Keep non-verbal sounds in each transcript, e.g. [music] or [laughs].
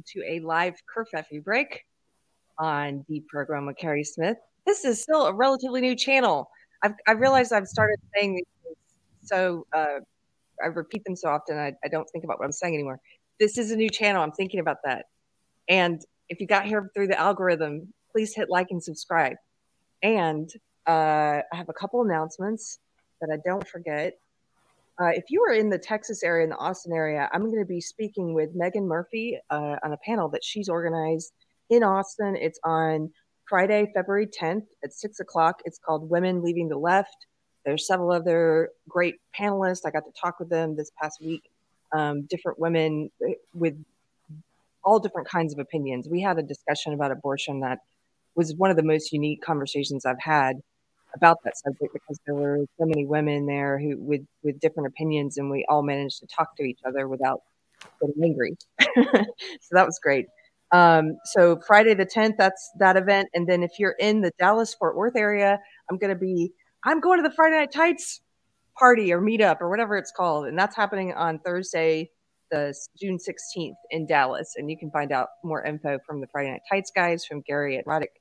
Welcome to a live Kerfefe break on Deprogrammed with Carrie Smith. This is still a relatively new channel. I've, I realized I've started saying these things so uh, I repeat them so often I, I don't think about what I'm saying anymore. This is a new channel. I'm thinking about that. And if you got here through the algorithm, please hit like and subscribe. And uh, I have a couple announcements that I don't forget. Uh, if you are in the Texas area, in the Austin area, I'm going to be speaking with Meghan Murphy uh, on a panel that she's organized in Austin. It's on Friday, February 10th at six o'clock. It's called Women Leaving the Left. There's several other great panelists. I got to talk with them this past week. Um, different women eh, with all different kinds of opinions. We had a discussion about abortion that was one of the most unique conversations I've had about that subject because there were so many women there who with with different opinions and we all managed to talk to each other without getting angry. [laughs] So that was great. Um, so friday the 10th that's that event. And then if you're in the dallas fort worth area i'm going to be i'm going to the friday night tights party or meetup or whatever it's called. And that's happening on thursday the june 16th in dallas. And you can find out more info from the friday night tights guys from gary Nerdrotic.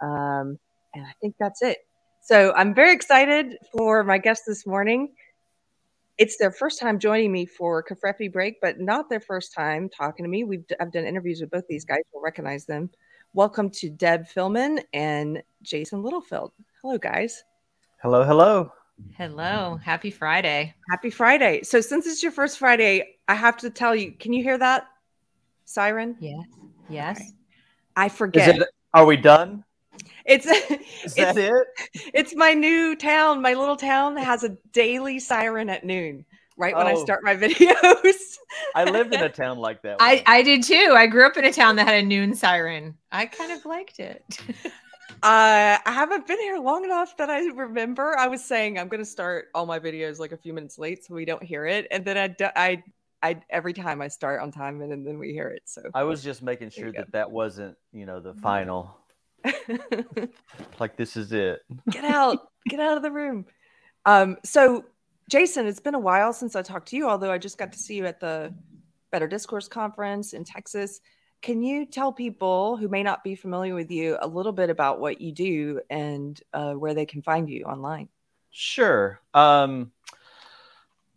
Um, and i think that's it so I'm very excited for my guest this morning. It's their first time joining me for Kerfefe Break, but not their first time talking to me. We've I've done interviews with both these guys. We'll recognize them. Welcome to Deb Fillman and Jason Littlefield. Hello, guys. Hello, hello. Hello. Happy Friday. Happy Friday. So since it's your first Friday, I have to tell you, can you hear that siren? Yes. Yes. Okay. I forget. It, are we done? It's [laughs] Is that it's, it? It's my new town. My little town has a daily siren at noon, right when I Oh. start my [laughs] videos. I lived in a town like that. I. I did too. I grew up in a town that had a noon siren. I kind of liked it. [laughs] Uh, I haven't been here long enough that I remember. I was saying I'm going to start all my videos like a few minutes late so we don't hear it, and then I, I, I every time I start on time and, and then we hear it. So I was just making sure that that wasn't, you know, the final. [laughs] Like this is it. get out, get out of the room. Um, so Jason, it's been a while since I talked to you, although I just got to see you at the Better Discourse conference in Texas. Can you tell people who may not be familiar with you a little bit about what you do and uh, where they can find you online? Sure. Um,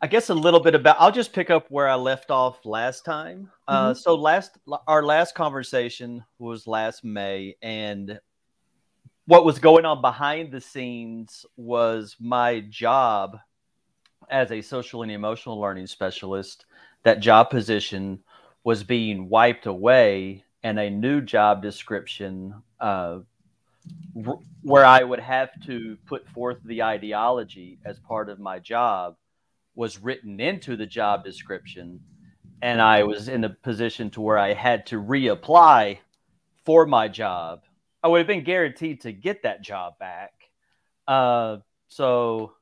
I guess a little bit about. I'll just pick up where I left off last time. Uh, so last our last conversation was last May, and what was going on behind the scenes was my job as a social and emotional learning specialist. That job position was being wiped away, and a new job description uh, r- where I would have to put forth the ideology as part of my job was written into the job description and I was in a position to where I had to reapply for my job. I would have been guaranteed to get that job back. Uh, so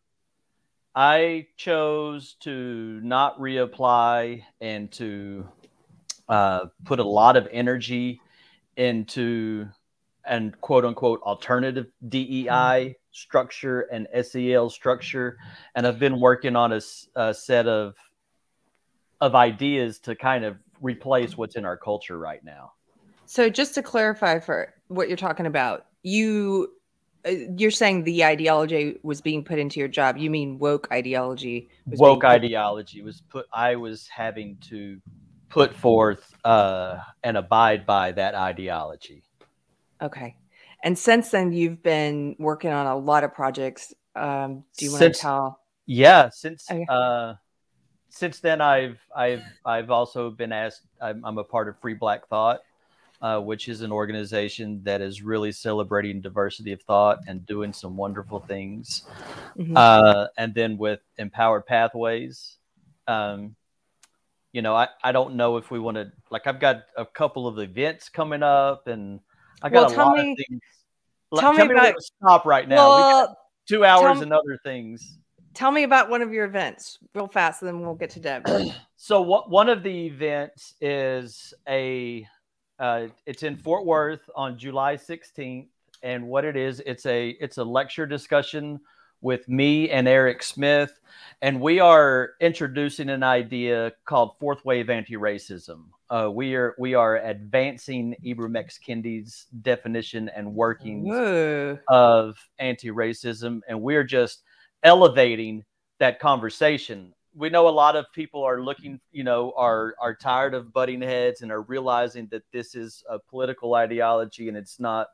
I chose to not reapply and to uh, put a lot of energy into and quote unquote alternative DEI structure and SEL structure, and I've been working on a set of of ideas to kind of replace what's in our culture right now. So just to clarify for what you're talking about, you uh, you're saying the ideology was being put into your job. You mean woke ideology? was Woke being ideology was put. I was having to put forth uh, and abide by that ideology. Okay. And since then, you've been working on a lot of projects. Um, do you want to tell? Yeah, since Okay. uh, since then, I've I've I've also been asked. I'm, I'm a part of Free Black Thought, uh, which is an organization that is really celebrating diversity of thought and doing some wonderful things. Mhm. Uh, and then with Empowered Pathways, um, you know, I, I don't know if we want to like I've got a couple of events coming up, and I got Well, a tell lot me- of things. Like, tell me when about- to stop right now. we got well, two hours tell- and other things. tell me about one of your events real fast, and then we'll get to Deb. [clears throat] So what one of the events is a uh, it's in Fort Worth on July 16th and what it is it's a it's a lecture discussion with me and Eric Smith and we are introducing an idea called fourth wave anti-racism. Uh, we are we are advancing Ibram X Kendi's definition and workings Whoa. of anti-racism, and we're just elevating that conversation. We know a lot of people are looking, you know, are are tired of butting heads and are realizing that this is a political ideology and it's not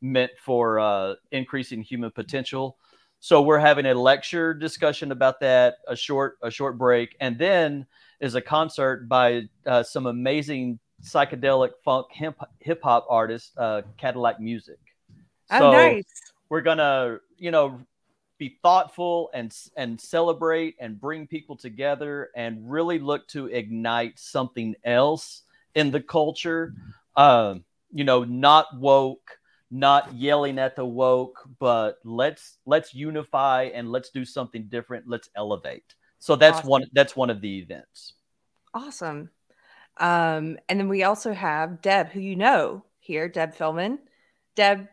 meant for uh, increasing human potential. So we're having a lecture discussion about that, a short a short break, and then is a concert by uh, some amazing psychedelic funk hip hop artists, uh, Cadillac Music. Oh, so nice. We're gonna, you know, be thoughtful and and celebrate and bring people together and really look to ignite something else in the culture. Um, you know, not woke not yelling at the woke, but let's let's unify and let's do something different. Let's elevate. So that's awesome. one that's one of the events. Awesome. Um, and then we also have Deb, who you know here, Deb Fillman. Deb,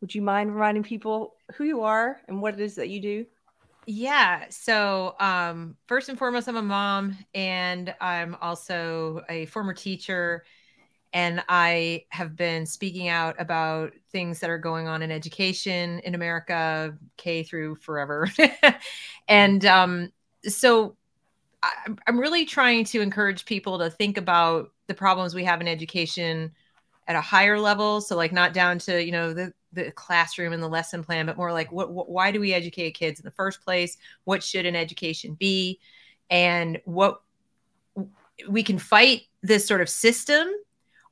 would you mind reminding people who you are and what it is that you do? Yeah. So, um, first and foremost, I'm a mom and I'm also a former teacher and I have been speaking out about things that are going on in education in America, K through forever. [laughs] and um, so I, I'm really trying to encourage people to think about the problems we have in education at a higher level. So, like, not down to, you know, the, the classroom and the lesson plan, but more like, what, what why do we educate kids in the first place? What should an education be? And what we can fight this sort of system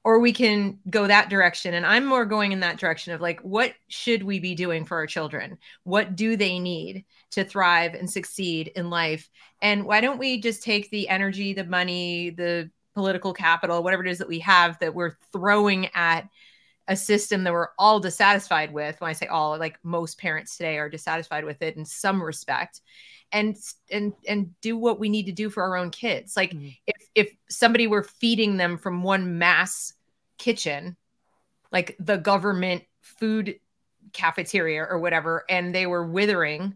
or we can go that direction. And i'm more going in that direction of like what should we be doing for our children? What do they need to thrive and succeed in life? And why don't we just take the energy the money the political capital whatever it is that we have that we're throwing at a system that we're all dissatisfied with. When i say all like most parents today are dissatisfied with it in some respect. And and and do what we need to do for our own kids. Like mm-hmm. if if somebody were feeding them from one mass kitchen like the government food cafeteria or whatever and they were withering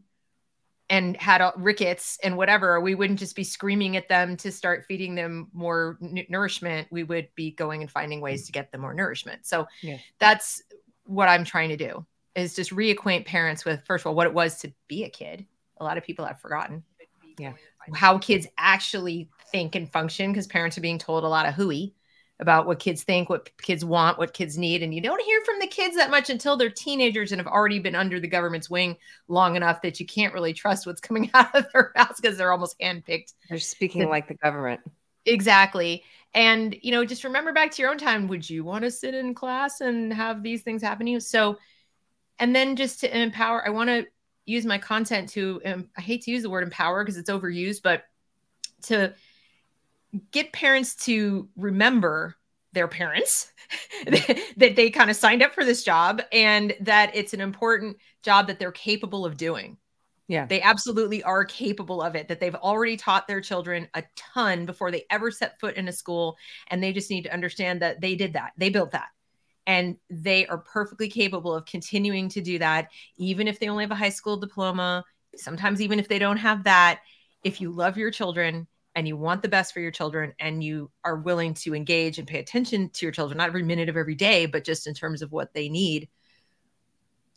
and had rickets and whatever we wouldn't just be screaming at them to start feeding them more n- nourishment we would be going and finding ways to get them more nourishment so yeah. that's what i'm trying to do is just reacquaint parents with first of all what it was to be a kid a lot of people have forgotten. Yeah. How kids actually think and function because parents are being told a lot of hooey about what kids think, what kids want, what kids need. And you don't hear from the kids that much until they're teenagers and have already been under the government's wing long enough that you can't really trust what's [laughs] coming out of their house because they're almost handpicked. They're speaking like the government. Exactly. And, you know, just remember back to your own time. Would you want to sit in class and have these things happen to you? So, and then just to empower, I want to use my content to um, i hate to use the word empower because it's overused but to get parents to remember their parents [laughs] that they kind of signed up for this job and that it's an important job that they're capable of doing. Yeah. They absolutely are capable of it that they've already taught their children a ton before they ever set foot in a school and they just need to understand that they did that they built that and they are perfectly capable of continuing to do that even if they only have a high school diploma sometimes even if they don't have that. If you love your children and you want the best for your children and you are willing to engage and pay attention to your children not every minute of every day but just in terms of what they need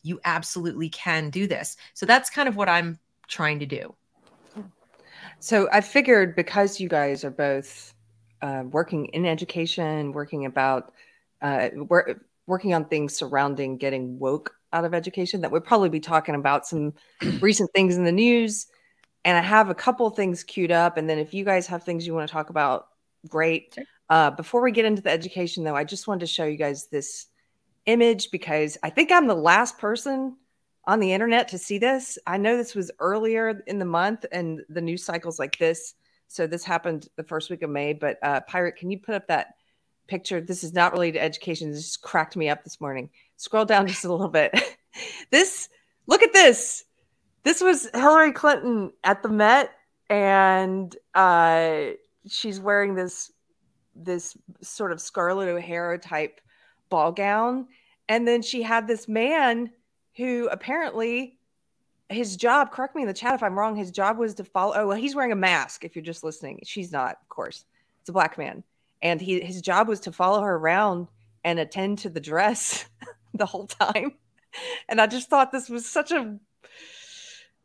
you absolutely can do this. So that's kind of what i'm trying to do. So i figured because you guys are both uh, working in education working about uh, we're working on things surrounding getting woke out of education that we'll probably be talking about some [clears throat] recent things in the news and i have a couple things queued up and then if you guys have things you want to talk about great sure. uh, before we get into the education though i just wanted to show you guys this image because i think i'm the last person on the internet to see this i know this was earlier in the month and the news cycles like this so this happened the first week of may but uh, pirate can you put up that picture. This is not related to education. This just cracked me up this morning. Scroll down just a little bit. [laughs] this, look at this. This was Hillary Clinton at the Met, and uh, she's wearing this this sort of Scarlett O'Hara type ball gown, and then she had this man who apparently his job, correct me in the chat if I'm wrong, his job was to follow. Oh, well, he's wearing a mask if you're just listening. She's not, of course. It's a black man. And he his job was to follow her around and attend to the dress [laughs] the whole time. And I just thought this was such a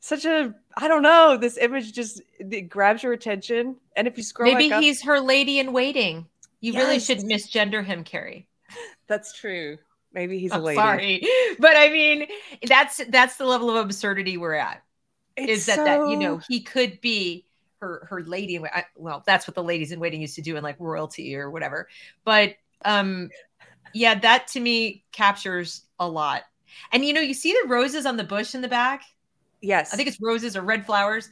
such a I don't know. This image just it grabs your attention. And if you scroll, maybe he's her lady in waiting. You yes. really should misgender him, Carrie. [laughs] That's true. Maybe he's a lady. Sorry, [laughs] but I mean, that's that's the level of absurdity we're at. It's is that so... that you know he could be her her lady in well that's what the ladies in waiting used to do in like royalty or whatever but um yeah that to me captures a lot and you know you see the roses on the bush in the back yes i think it's roses or red flowers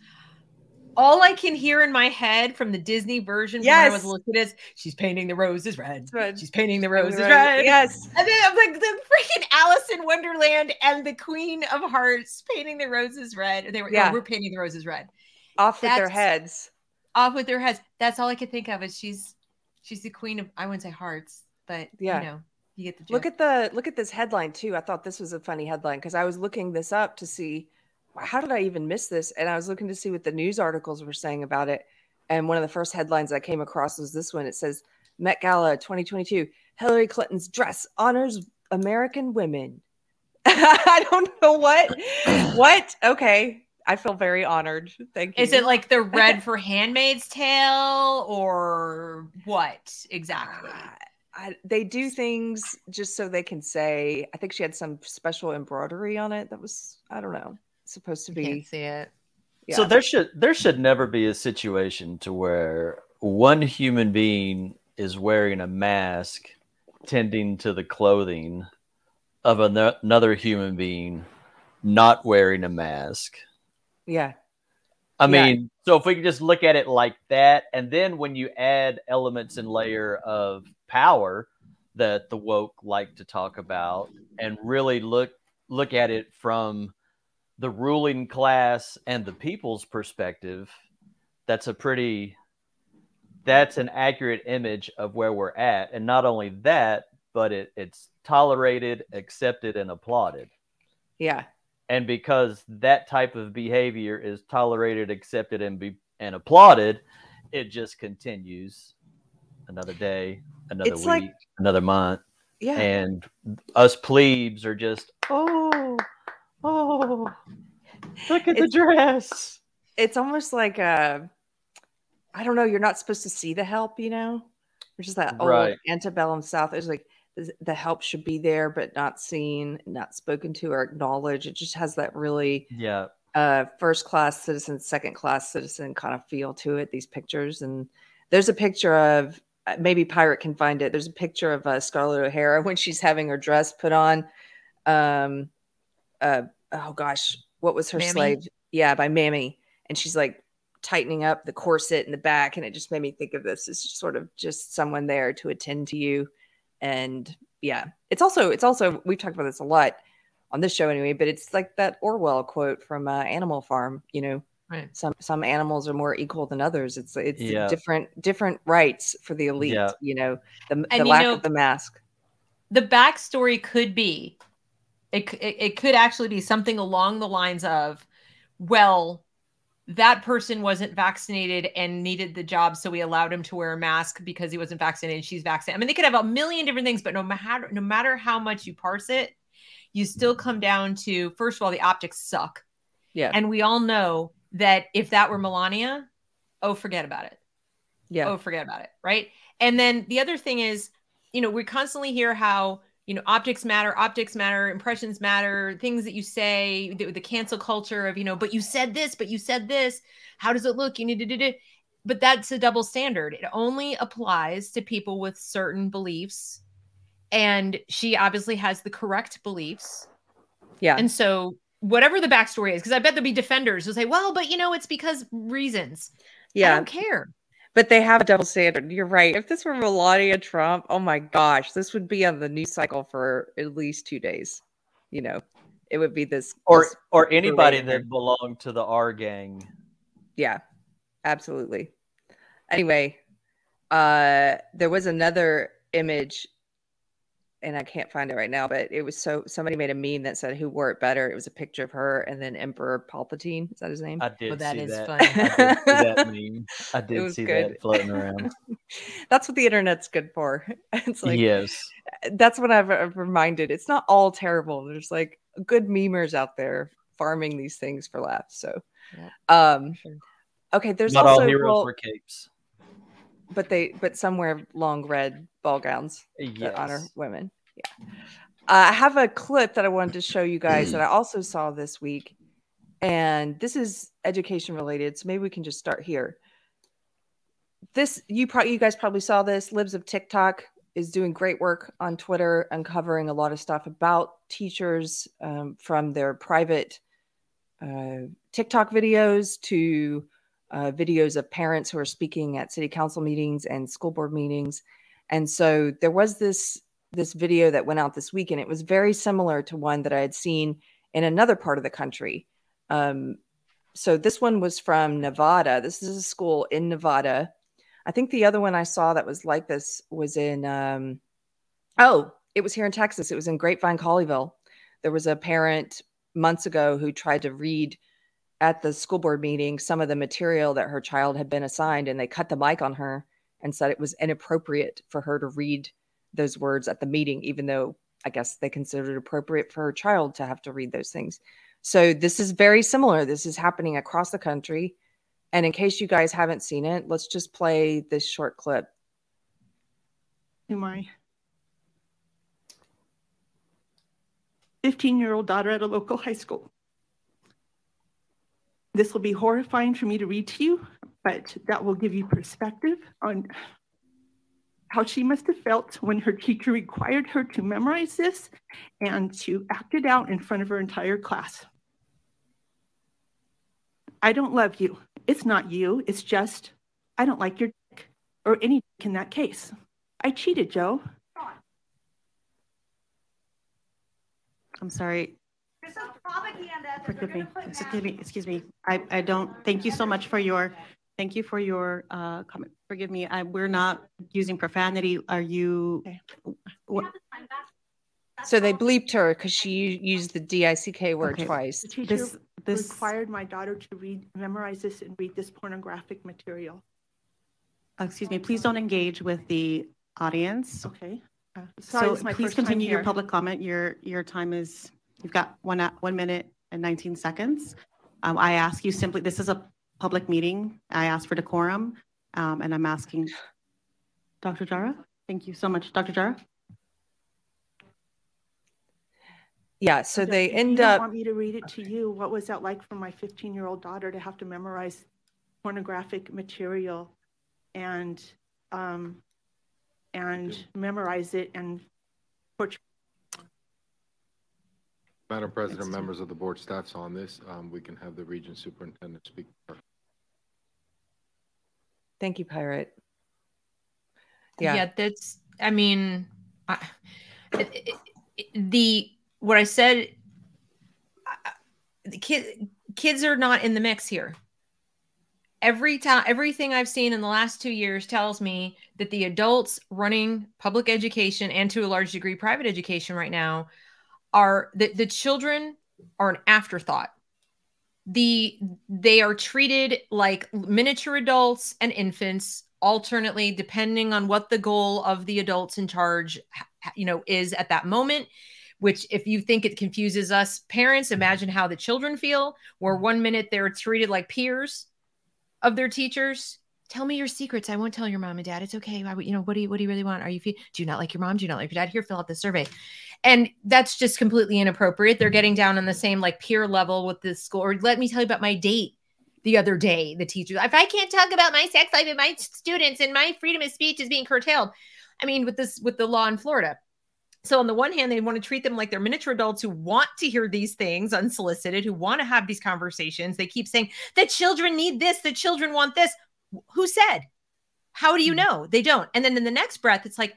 all I can hear in my head from the Disney version yes. when I was looking is she's painting the roses red. red. She's painting the roses red. red. Yes. And then I'm like the freaking Alice in Wonderland and the Queen of Hearts painting the roses red. They were yeah. we're painting the roses red. Off with their heads. Off with their heads. That's all I could think of is she's she's the queen of I wouldn't say hearts, but yeah. you know, you get the joke. Look at the look at this headline too. I thought this was a funny headline because I was looking this up to see how did I even miss this? And I was looking to see what the news articles were saying about it. And one of the first headlines I came across was this one. It says Met Gala 2022 Hillary Clinton's dress honors American women. [laughs] I don't know what. what? Okay. I feel very honored. Thank you. Is it like the red [laughs] for Handmaid's Tale or what exactly? I, they do things just so they can say. I think she had some special embroidery on it that was I don't know supposed to be. Can't see it. Yeah. So there should there should never be a situation to where one human being is wearing a mask tending to the clothing of another human being not wearing a mask. Yeah. I yeah. mean, so if we can just look at it like that, and then when you add elements and layer of power that the woke like to talk about, and really look look at it from the ruling class and the people's perspective, that's a pretty that's an accurate image of where we're at. And not only that, but it, it's tolerated, accepted, and applauded. Yeah. And because that type of behavior is tolerated, accepted, and be and applauded, it just continues another day, another it's week, like, another month. Yeah. And us plebes are just, oh, Oh, look at the dress. It's almost like a, uh, I don't know. You're not supposed to see the help, you know. Which is that right. old antebellum South. It's like the help should be there, but not seen, not spoken to, or acknowledged. It just has that really, yeah, uh, first class citizen, second class citizen kind of feel to it. These pictures, and there's a picture of uh, maybe Pirate can find it. There's a picture of uh, Scarlett O'Hara when she's having her dress put on. Um, uh, oh gosh, what was her Mammy? slave? Yeah, by Mammy, and she's like tightening up the corset in the back, and it just made me think of this as sort of just someone there to attend to you, and yeah, it's also it's also we've talked about this a lot on this show anyway, but it's like that Orwell quote from uh, Animal Farm, you know. Right. Some some animals are more equal than others. It's it's yeah. different different rights for the elite. Yeah. You know the, the lack know, of the mask. The backstory could be it, it, it could actually be something along the lines of, well, that person wasn't vaccinated and needed the job, so we allowed him to wear a mask because he wasn't vaccinated. she's vaccinated. I mean, they could have a million different things, but no matter no matter how much you parse it, you still come down to first of all, the optics suck. Yeah, and we all know that if that were Melania, oh, forget about it. Yeah, oh, forget about it. Right. And then the other thing is, you know, we constantly hear how you know optics matter optics matter impressions matter things that you say the, the, cancel culture of you know but you said this but you said this. How does it look? You need to do it but that's a double standard. It only applies to people with certain beliefs. And she obviously has the correct beliefs. Yeah. And so whatever the backstory is because i bet there'll be defenders who say well but you know it's because reasons. Yeah. i don't care but they have a double standard. You're right. If this were Melania Trump, oh my gosh, this would be on the news cycle for at least two days. You know, it would be this or this or anybody that belonged to the R gang. Yeah, absolutely. Anyway, uh, there was another image and I can't find it right now, but it was so somebody made a meme that said who wore it better. It was a picture of her and then Emperor Palpatine. Is that his name? I did Well, that see is that. funny. I did see that [laughs] meme. I did see good. that floating around. [laughs] that's what the internet's good for. [laughs] It's like yes. that's what I've, I've reminded. It's not all terrible. There's like good memers out there farming these things for laughs. So, Yep. um, Sure. okay. There's Not also all heroes well, wear capes. But they but some wear long red ball gowns that honor women. Yeah. Uh, I have a clip that I wanted to show you guys that I also saw this week, and this is education related. So maybe we can just start here. This you probably you guys probably saw this. Libs of TikTok is doing great work on Twitter, uncovering a lot of stuff about teachers um, from their private uh, TikTok videos to uh, videos of parents who are speaking at city council meetings and school board meetings. And so there was this this video that went out this week, and it was very similar to one that I had seen in another part of the country. Um, so this one was from Nevada. This is a school in Nevada. I think the other one I saw that was like this was in um, oh, it was here in Texas. It was in Grapevine, Colleyville. There was a parent months ago who tried to read at the school board meeting some of the material that her child had been assigned, and they cut the mic on her and said it was inappropriate for her to read those words at the meeting, even though I guess they considered it appropriate for her child to have to read those things. So this is very similar. This is happening across the country. And in case you guys haven't seen it, let's just play this short clip. my 15 year old daughter at a local high school. This will be horrifying for me to read to you, but that will give you perspective on how she must have felt when her teacher required her to memorize this and to act it out in front of her entire class. I don't love you. It's not you. It's just, I don't like your dick or any dick in that case. I cheated, Joe. I'm sorry. This is propaganda. that Forgive me. Excuse me. Excuse me. I, I don't, thank you so much for your, thank you for your uh, comment. Forgive me. I, we're not using profanity. Are you? Okay. what- have the time back. That's So they bleeped her because she used the DICK word Okay. twice. The teacher This, this, required my daughter to read, memorize this and read this pornographic material. excuse me, please don't engage with the audience. Okay. Uh, Sorry, So my please continue your public comment. Your, your time is, you've got one, one minute and 19 seconds. Um, I ask you simply, this is a public meeting. I ask for decorum, um, and I'm asking Dr. Jara? Thank you so much. Dr. Jara? Yeah. So If they you end don't up. Want me to read it to you? What was that like for my 15-year-old daughter to have to memorize pornographic material and, um, and memorize it and Madam President, members of the board staffs on this, um, we can have the region superintendent speak. Thank you, Pirate. yeah, Yeah. that's i mean I, it- it- the what i said I- the kid kids are not in the mix here every time everything i've seen in the last two years tells me that the adults running public education and to a large degree private education right now are the, the children are an afterthought. The they are treated like miniature adults and infants alternately depending on what the goal of the adults in charge you know is at that moment which if you think it confuses us parents imagine how the children feel where one minute they're treated like peers of their teachers tell me your secrets i won't tell your mom and dad it's okay I, you know what do you what do you really want are you do you not like your mom do you not like your dad here fill out the survey. And that's just completely inappropriate they're mm-hmm. getting down on the same like peer level with the school or let me tell you about my date the other day the teacher if i can't talk about my sex life and my students and my freedom of speech is being curtailed i mean with this with the law in florida. So on the one hand they want to treat them like they're miniature adults who want to hear these things unsolicited who want to have these conversations they keep saying the children need this the children want this who said how do you hmm. know they don't and then in the next breath it's like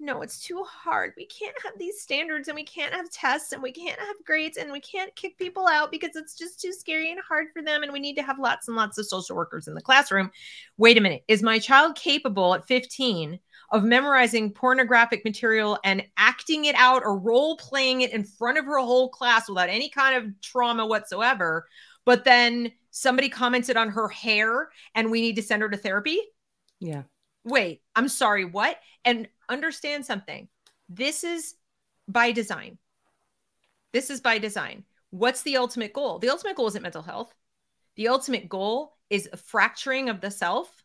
no, it's too hard. We can't have these standards and we can't have tests and we can't have grades and we can't kick people out because it's just too scary and hard for them. And we need to have lots and lots of social workers in the classroom. Wait a minute. Is my child capable at 15 of memorizing pornographic material and acting it out or role playing it in front of her whole class without any kind of trauma whatsoever. But then somebody commented on her hair and we need to send her to therapy. Yeah. Wait, I'm sorry, what? And understand something. This is by design. This is by design. What's the ultimate goal? The ultimate goal isn't mental health. The ultimate goal is a fracturing of the self,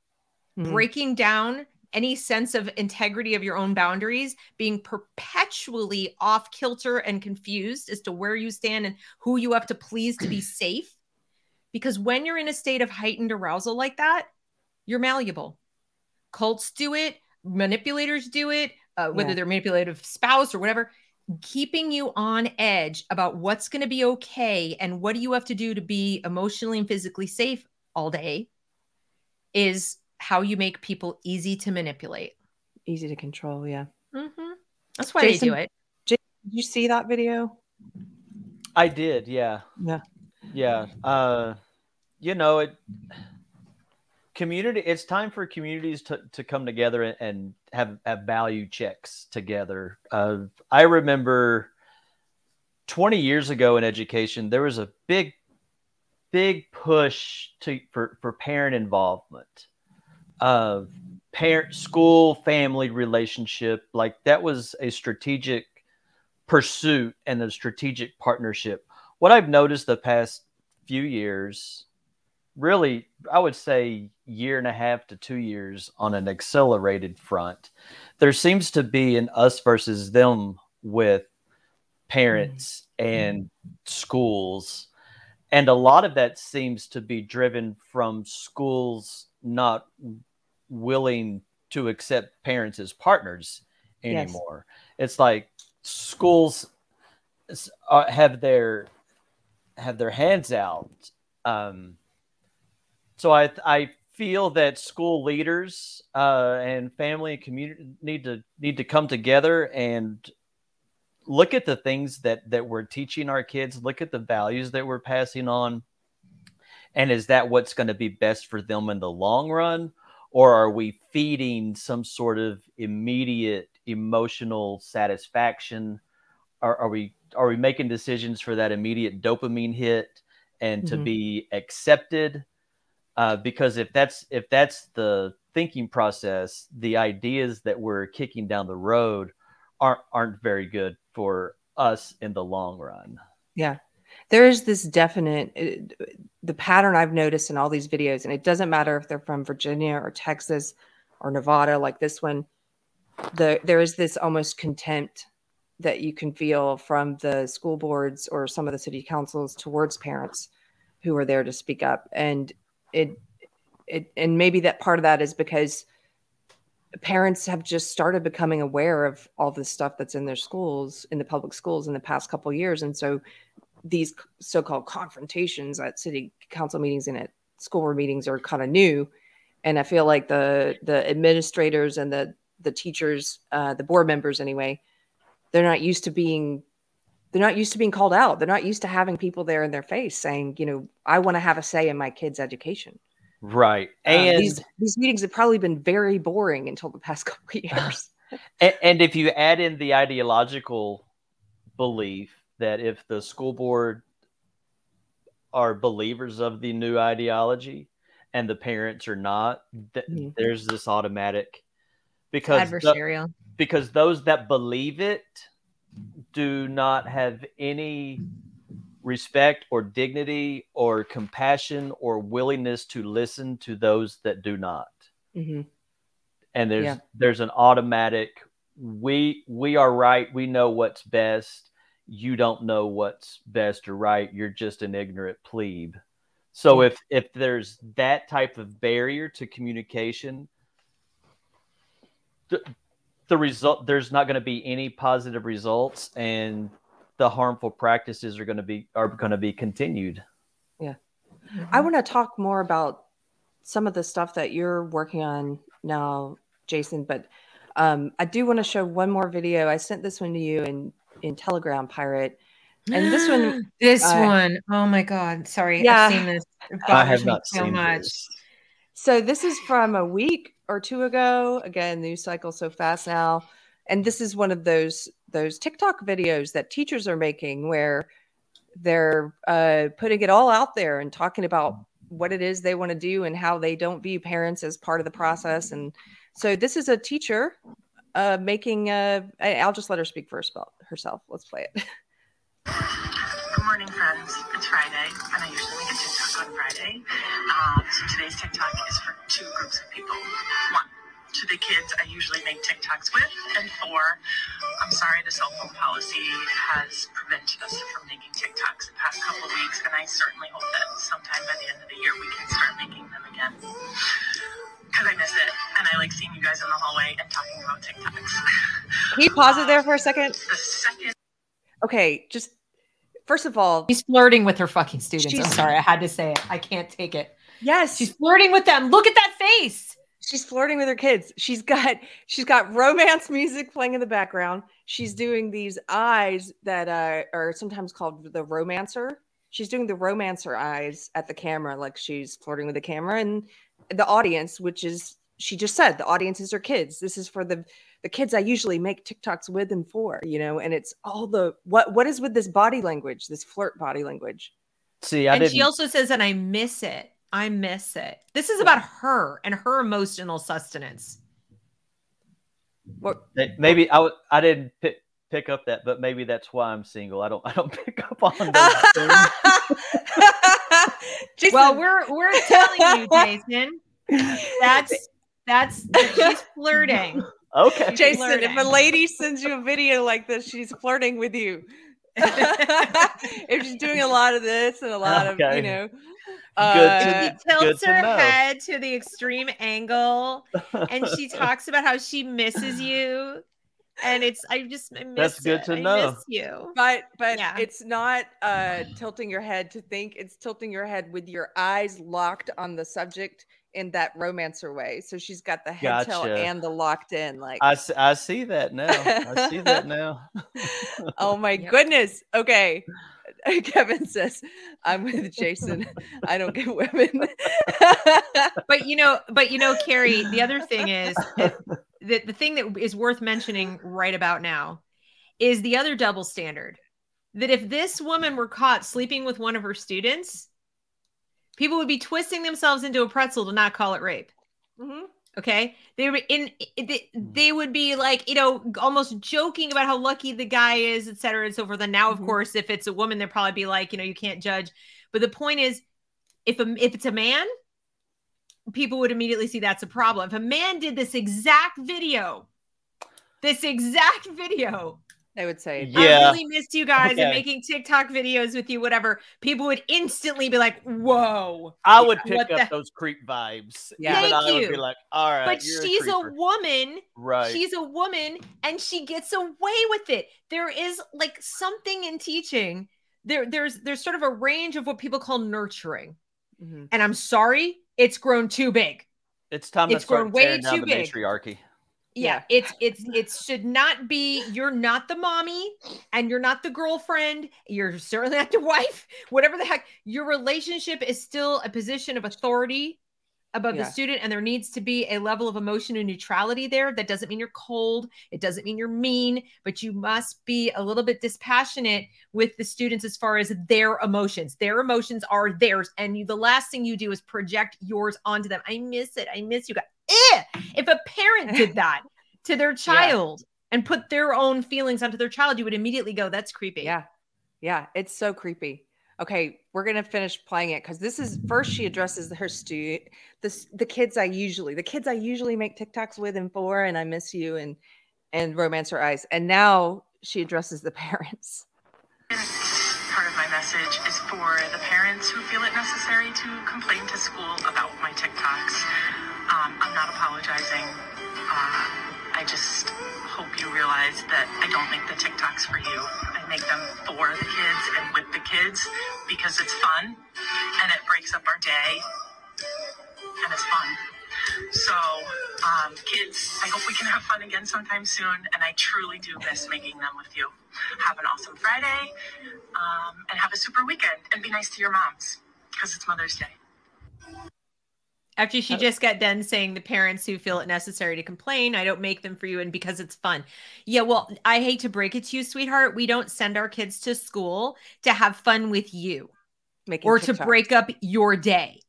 Mhm. breaking down any sense of integrity of your own boundaries, being perpetually off kilter and confused as to where you stand and who you have to please to be safe. Because when you're in a state of heightened arousal like that, you're malleable. Cults do it, manipulators do it, uh, whether Yeah. they're manipulative spouse or whatever. Keeping you on edge about what's going to be okay and what do you have to do to be emotionally and physically safe all day is how you make people easy to manipulate. Easy to control. Yeah. Mhm. That's why they do it. Did you see that video? I did, yeah. Yeah. Yeah. Uh you know, it community it's time for communities to, to come together and, have have value checks together. Uh I remember 20 years ago in education there was a big big push to for for parent involvement of parent school family relationship like that was a strategic pursuit and a strategic partnership what i've noticed the past few years really i would say year and a half to two years on an accelerated front there seems to be an us versus them with parents and schools. And a lot of that seems to be driven from schools not willing to accept parents as partners Yes. anymore. It's like schools uh, have their have their hands out. Um so i i feel that school leaders uh and family and community need to need to come together and look at the things that that we're teaching our kids look at the values that we're passing on. And is that what's going to be best for them in the long run? Or are we feeding some sort of immediate emotional satisfaction? Are, are we are we making decisions for that immediate dopamine hit and to Mhm. be accepted uh, because if that's if that's the thinking process the ideas that we're kicking down the road aren't aren't very good for us in the long run Yeah. There is this definite uh, the pattern I've noticed in all these videos, and it doesn't matter if they're from Virginia or Texas or Nevada, like this one. The there is this almost contempt that you can feel from the school boards or some of the city councils towards parents who are there to speak up, and it it and maybe that part of that is because parents have just started becoming aware of all the stuff that's in their schools in the public schools in the past couple years. And so these so-called confrontations at city council meetings and at school board meetings are kind of new. And i feel like the the administrators and the the teachers uh, the board members anyway they're not used to being they're not used to being called out they're not used to having people there in their face saying you know i want to have a say in my kids education right Um, and these these meetings have probably been very boring until the past [laughs] couple of years [laughs] And, and if you add in the ideological belief that if the school board are believers of the new ideology and the parents are not, th- Mhm. there's this automatic because the- Adversarial. Because those that believe it do not have any respect or dignity or compassion or willingness to listen to those that do not. Hmm and there's Yeah. there's an automatic we we are right we know what's best. You don't know what's best or right. You're just an ignorant plebe. So if if there's that type of barrier to communication the, the result there's not going to be any positive results and the harmful practices are going to be are going to be continued Yeah I want to talk more about some of the stuff that you're working on now, Jason. But um, I do want to show one more video. I sent this one to you in in Telegram Pirate, and this one, [gasps] this uh, one, oh my god, sorry, Yeah. I've seen this. I have not so seen much. this so this is from a week or two ago. Again, news cycle so fast now. And this is one of those those TikTok videos that teachers are making where they're uh, putting it all out there and talking about what it is they want to do and how they don't view parents as part of the process. And so this is a teacher uh, making. Uh, I'll just let her speak for herself. Let's play it. Good morning, friends. It's Friday, and I usually a on Friday. Um, so today's TikTok is for two groups of people. One, to the kids I usually make TikToks with, and four, I'm sorry the cell phone policy has prevented us from making TikToks the past couple of weeks, and I certainly hope that sometime by the end of the year we can start making them again. Because I miss it, and I like seeing you guys in the hallway and talking about TikToks. Can you pause it there for a second? The second Okay, just first of all, She's flirting with her fucking students. I'm sorry, I had to say it. I can't take it. yes, She's flirting with them. Look at that face. she's flirting with her kids. She's got she's got romance music playing in the background. She's doing these eyes that uh, are sometimes called the romancer. She's doing the romancer eyes at the camera, like she's flirting with the camera and the audience, which is she just said the audience is her kids. This is for the the kids I usually make TikToks with and for, you know. And it's all the what what is with this body language, this flirt body language. See, I and didn't. she also says, and I miss it. I miss it. This is about her and her emotional sustenance. What Hey, Maybe I, w- I didn't pick, pick up that, but maybe that's why I'm single. I don't I don't [laughs] pick up on those things. [laughs] Jason, Well, we're we're telling you, Jason. [laughs] That's that's she's flirting. Okay. Jason, if a lady sends you a video like this, she's flirting with you. [laughs] if she's doing a lot of this and a lot of, you know, Good uh, to- She tilts good to her know. head to the extreme angle and she [laughs] talks about how she misses you. And it's I just I miss That's good it. to I know. miss you. but but Yeah. it's not uh tilting your head to think it's tilting your head with your eyes locked on the subject in that romancer way so she's got the head tilt Gotcha. and the locked in like I see that now. I see that [laughs] now. oh my Yep. [laughs] goodness okay [laughs] kevin says i'm with jason i don't get women But you know, but you know, Carrie, the other thing is if- the, the thing that is worth mentioning right about now is the other double standard that if this woman were caught sleeping with one of her students, people would be twisting themselves into a pretzel to not call it rape. Mhm. Okay. They were in, they, they would be like, you know, almost joking about how lucky the guy is, et cetera, and so forth. And now, of Mhm. course, if it's a woman, they'll probably be like, you know, you can't judge. But the point is, if a, if it's a man, people would immediately see that's a problem. If a man did this exact video, this exact video, i would say Yeah. I really missed you guys and making TikTok videos with you, whatever, people would instantly be like, whoa. I would pick up the- those creep vibes. Yeah. Thank I would be you. like, all right. but she's a, creeper." woman. right. She's a woman and she gets away with it. There is like something in teaching. There, there's there's sort of a range of what people call nurturing. Mhm. And I'm sorry, it's grown too big. it's time to it's start grown way tearing down too the big. matriarchy. Yeah, it's it's it should not be you're not the mommy and you're not the girlfriend you're certainly not the [laughs] wife whatever the heck your relationship is still a position of authority above Yeah. the student and there needs to be a level of emotion and neutrality there. That doesn't mean you're cold it doesn't mean you're mean but you must be a little bit dispassionate with the students as far as their emotions. Their emotions are theirs and you, the last thing you do is project yours onto them. I miss it i miss you guys Eh! if a parent did [laughs] that to their child and put their own feelings onto their child you would immediately go that's creepy Yeah. Yeah. It's so creepy. Okay. We're going to finish playing it because this is first she addresses her student, the, the kids I usually, the kids I usually make TikToks with and for, and I miss you and, and romance her eyes. And now she addresses the [laughs] parents. Part of my message is for the parents who feel it necessary to complain to school about my TikToks. Um, I'm not apologizing. Uh, I just hope you realize that I don't make the TikToks for you. I make them for the kids and with the kids because it's fun and it breaks up our day and it's fun. So, um, kids, I hope we can have fun again sometime soon, and I truly do miss making them with you. Have an awesome Friday, um, and have a super weekend, and be nice to your moms because it's Mother's Day. Actually, she Oh. just got done saying the parents who feel it necessary to complain, I don't make them for you and because it's fun. Yeah, well, I hate to break it to you, sweetheart. We don't send our kids to school to have fun with you Making or to break up your day.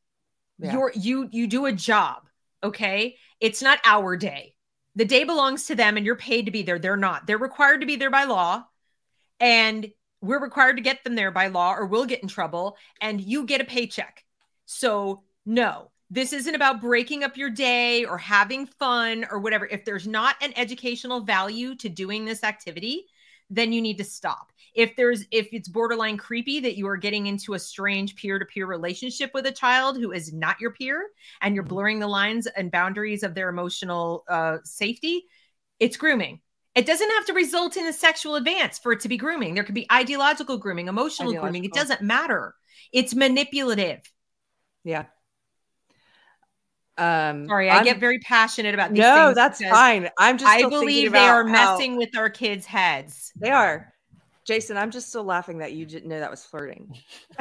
Yeah. Your you you do a job, okay? It's not our day. The day belongs to them and you're paid to be there. They're not. They're required to be there by law. And we're required to get them there by law or we'll get in trouble and you get a paycheck. So, no. This isn't about breaking up your day or having fun or whatever. If there's not an educational value to doing this activity, then you need to stop. If there's if it's borderline creepy that you are getting into a strange peer-to-peer relationship with a child who is not your peer and you're blurring the lines and boundaries of their emotional uh, safety, it's grooming. It doesn't have to result in a sexual advance for it to be grooming. There could be ideological grooming, emotional grooming. It doesn't matter. It's manipulative. Yeah. Um, Sorry, I I'm- get very passionate about these no, that's fine. I'm just I believe they are messing with our kids' heads. They are. Jason, I'm just still laughing that you didn't know that was flirting. [laughs]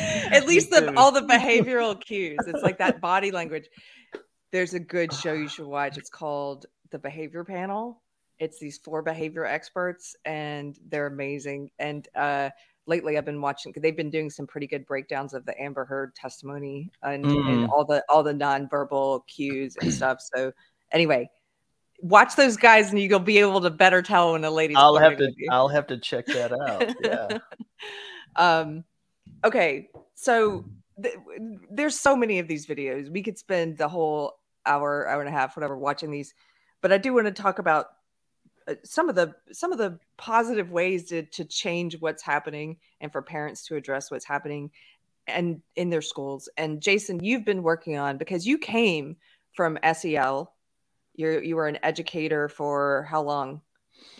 At least the, all the [laughs] behavioral cues. It's like that body language. There's a good show you should watch. It's called The Behavior Panel. It's these four behavior experts, and they're amazing. And uh, lately, I've been watching. They've been doing some pretty good breakdowns of the Amber Heard testimony and, and Mm. all the all the nonverbal cues and [clears throat] stuff. So, anyway, watch those guys, and you'll be able to better tell when a lady's. I'll have to. I'll have to check that out. Yeah. [laughs] um okay so th- there's so many of these videos we could spend the whole hour hour and a half whatever watching these but i do want to talk about Uh, some of the some of the positive ways to to change what's happening and for parents to address what's happening and in their schools and jason you've been working on because you came from sel you're you were an educator for how long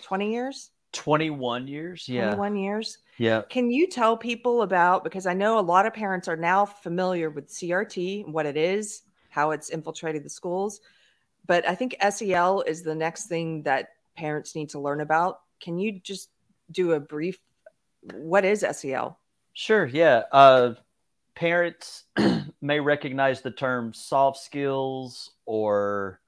20 years 21 years. Yeah. 21 years Yeah. can you tell people about because I know a lot of parents are now familiar with CRT what it is, how it's infiltrated the schools, but I think SEL is the next thing that parents need to learn about. Can you just do a brief what is SEL? Sure. Yeah. Uh, parents [clears throat] may recognize the term soft skills or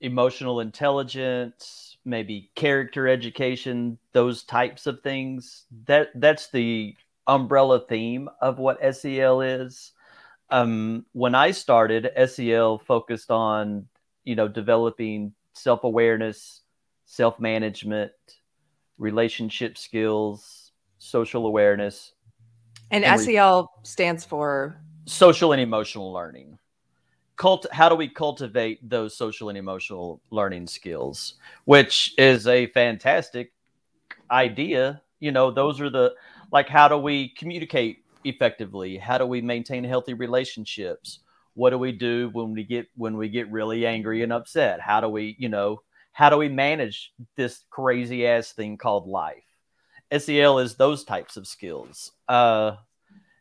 emotional intelligence, maybe character education, those types of things. That that's the umbrella theme of what SEL is. Um, when I started, SEL focused on you know developing self awareness, self management, relationship skills, social awareness, And And SEL stands for social and emotional learning. Cult, how do we cultivate those social and emotional learning skills? Which is a fantastic idea. You know, those are the like, how do we communicate effectively? How do we maintain healthy relationships? What do we do when we get when we get really angry and upset? How do we, you know, how do we manage this crazy ass thing called life? SEL is those types of skills. Uh,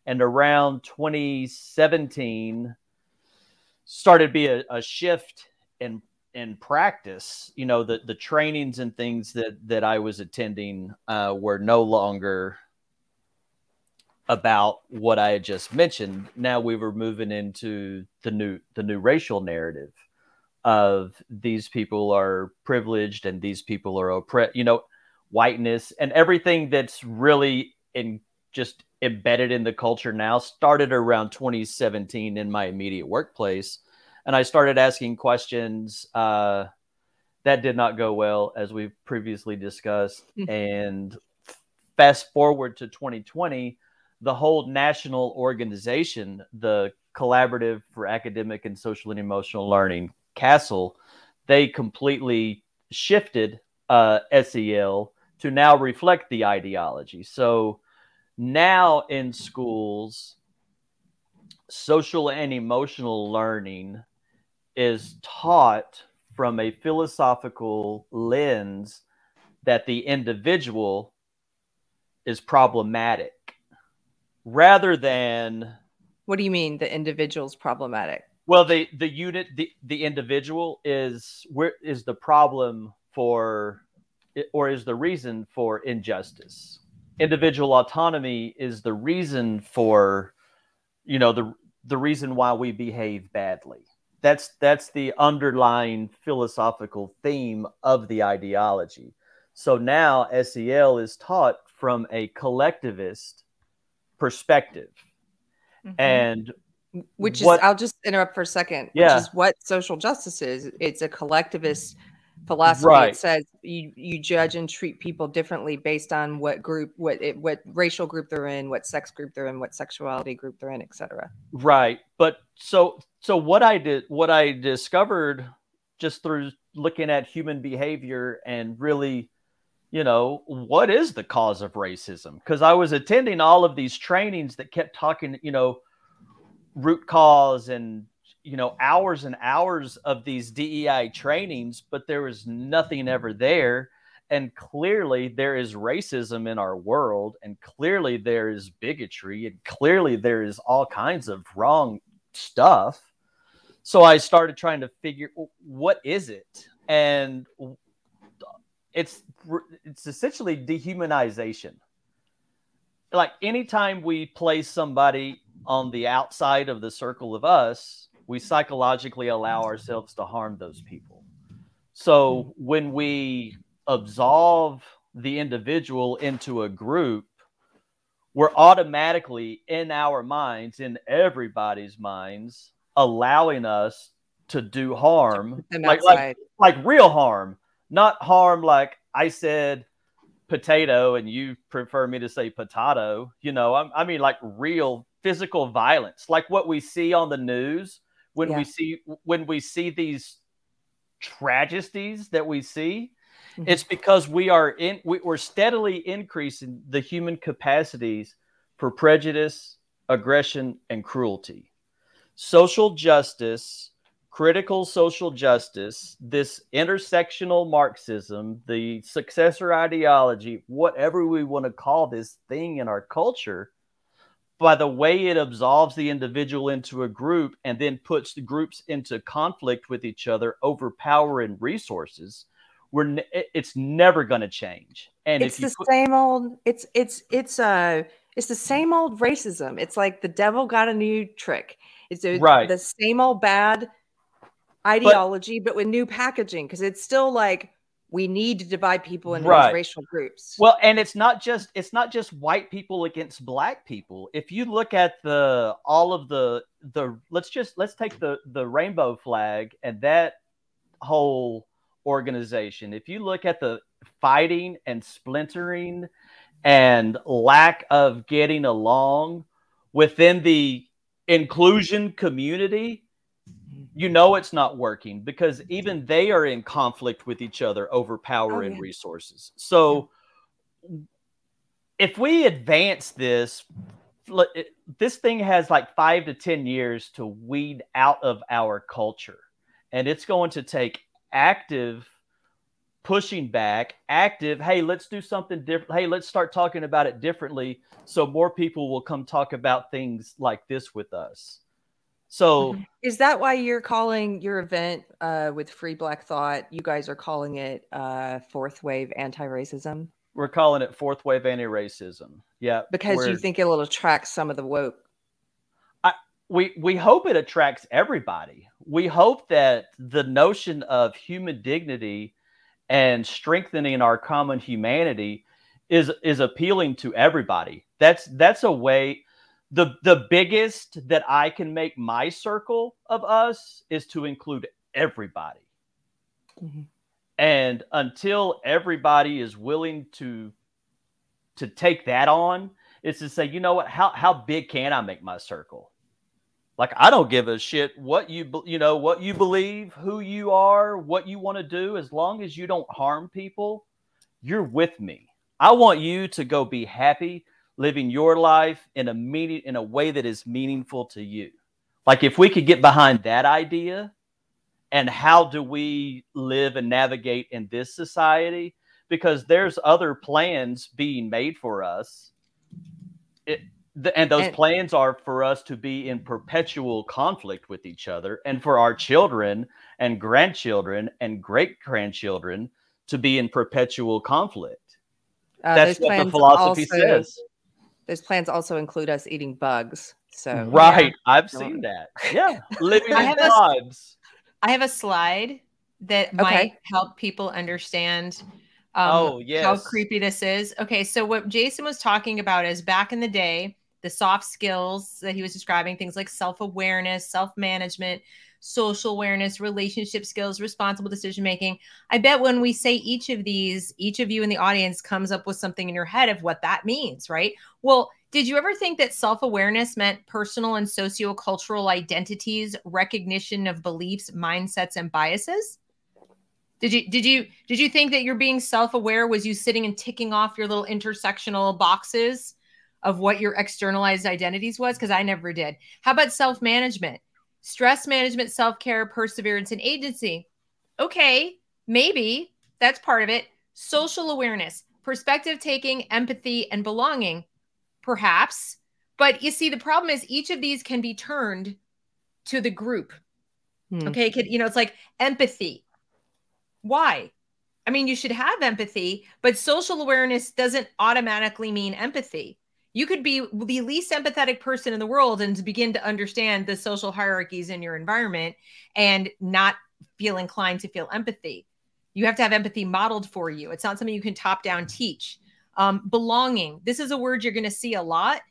and around 2017 started to be a, a shift in in practice you know the the trainings and things that that i was attending uh, were no longer about what i had just mentioned now we were moving into the new the new racial narrative of these people are privileged and these people are oppressed you know whiteness and everything that's really in just embedded in the culture now started around 2017 in my immediate workplace. And i started asking questions uh, that did not go well as we've previously discussed. And fast forward to 2020 the whole national organization the collaborative for academic and social and emotional learning CASEL they completely shifted uh, sel to now reflect the ideology so now in schools, social and emotional learning is taught from a philosophical lens that the individual is problematic rather than what do you mean the individual's problematic? Well the the unit the the individual is where is the problem for or is the reason for injustice individual autonomy is the reason for you know the the reason why we behave badly. That's that's the underlying philosophical theme of the ideology. So now SEL is taught from a collectivist perspective. Mhm. And which what- is i'll just interrupt for a second Yeah. which is what social justice is it's a collectivist philosophy Right. it says you you judge and treat people differently based on what group what it, what racial group they're in what sex group they're in what sexuality group they're in etc Right. But so so what I did what I discovered just through looking at human behavior and really you know what is the cause of racism because I was attending all of these trainings that kept talking you know root cause and you know hours and hours of these DEI trainings but there was nothing ever there. And clearly there is racism in our world and clearly there is bigotry and clearly there is all kinds of wrong stuff. So i started trying to figure what is it? And it's it's essentially dehumanization. Like anytime we place somebody on the outside of the circle of us we psychologically allow ourselves to harm those people so when we absolve the individual into a group, we're automatically in our minds, in everybody's minds, allowing us to do harm, like, like like real harm, not harm like I said potato and you prefer me to say potato. You know, I, I mean like real physical violence, like what we see on the news when Yeah. we see when we see these tragedies that we see Mhm. it's because we are in we, we're steadily increasing the human capacities for prejudice aggression and cruelty social justice critical social justice this intersectional marxism the successor ideology whatever we want to call this thing in our culture by the way it absolves the individual into a group and then puts the groups into conflict with each other over power and resources we're it's never going to change. And it's the put- same old it's it's it's uh it's the same old racism. It's like the devil got a new trick. It's a, Right. the same old bad ideology but, with new packaging because it's still like we need to divide people into Right. racial groups Well, and it's not just it's not just white people against black people. If you look at the all of the the let's just let's take the the rainbow flag and that whole organization. If you look at the fighting and splintering and lack of getting along within the inclusion community, you know it's not working because mm-hmm. even they are in conflict with each other over power Oh, and yeah. resources. So if we advance this this thing has like 5 to 10 years to weed out of our culture and it's going to take active pushing back active hey let's do something different hey let's start talking about it differently so more people will come talk about things like this with us so is that why you're calling your event uh with free black thought you guys are calling it uh fourth wave anti-racism we're calling it fourth wave anti-racism yeah because you think it'll attract some of the woke I, we we hope it attracts everybody. We hope that the notion of human dignity and strengthening our common humanity is is appealing to everybody. That's that's a way the the biggest that I can make my circle of us is to include everybody. Mhm. And until everybody is willing to to take that on, it's to say, you know what, how how big can I make my circle? Like I don't give a shit what you you know what you believe, who you are, what you want to do as long as you don't harm people, you're with me. I want you to go be happy living your life in a meaning in a way that is meaningful to you. Like if we could get behind that idea and how do we live and navigate in this society because there's other plans being made for us. It, and those And- plans are for us to be in perpetual conflict with each other and for our children and grandchildren and great grandchildren to be in perpetual conflict. Uh, That's what the philosophy also- says. Those plans also include us eating bugs. So right, I've seen that. [laughs] Yeah, living I in have a- I have a slide that might help people understand um, Oh, yes. how yes. creepy this is. Okay, so what Jason was talking about is back in the day, the soft skills that he was describing, things like self awareness, self management, social awareness, relationship skills, responsible decision making. I bet when we say each of these, each of you in the audience comes up with something in your head of what that means, right? Well, did you ever think that self awareness meant personal and sociocultural identities, recognition of beliefs, mindsets, and biases? Did you did you did you think that you're being self-aware was you sitting and ticking off your little intersectional boxes of what your externalized identities was because I never did. How about self-management? Stress management, self-care, perseverance and agency. Okay, maybe that's part of it. Social awareness, perspective taking, empathy and belonging. Perhaps. But you see the problem is each of these can be turned to the group. Hmm. Okay, could, you know, it's like empathy why? I mean, you should have empathy, but social awareness doesn't automatically mean empathy. You could be the least empathetic person in the world and to begin to understand the social hierarchies in your environment and not feel inclined to feel empathy. You have to have empathy modeled for you. It's not something you can top down teach. Um, belonging. This is a word you're going to see a lot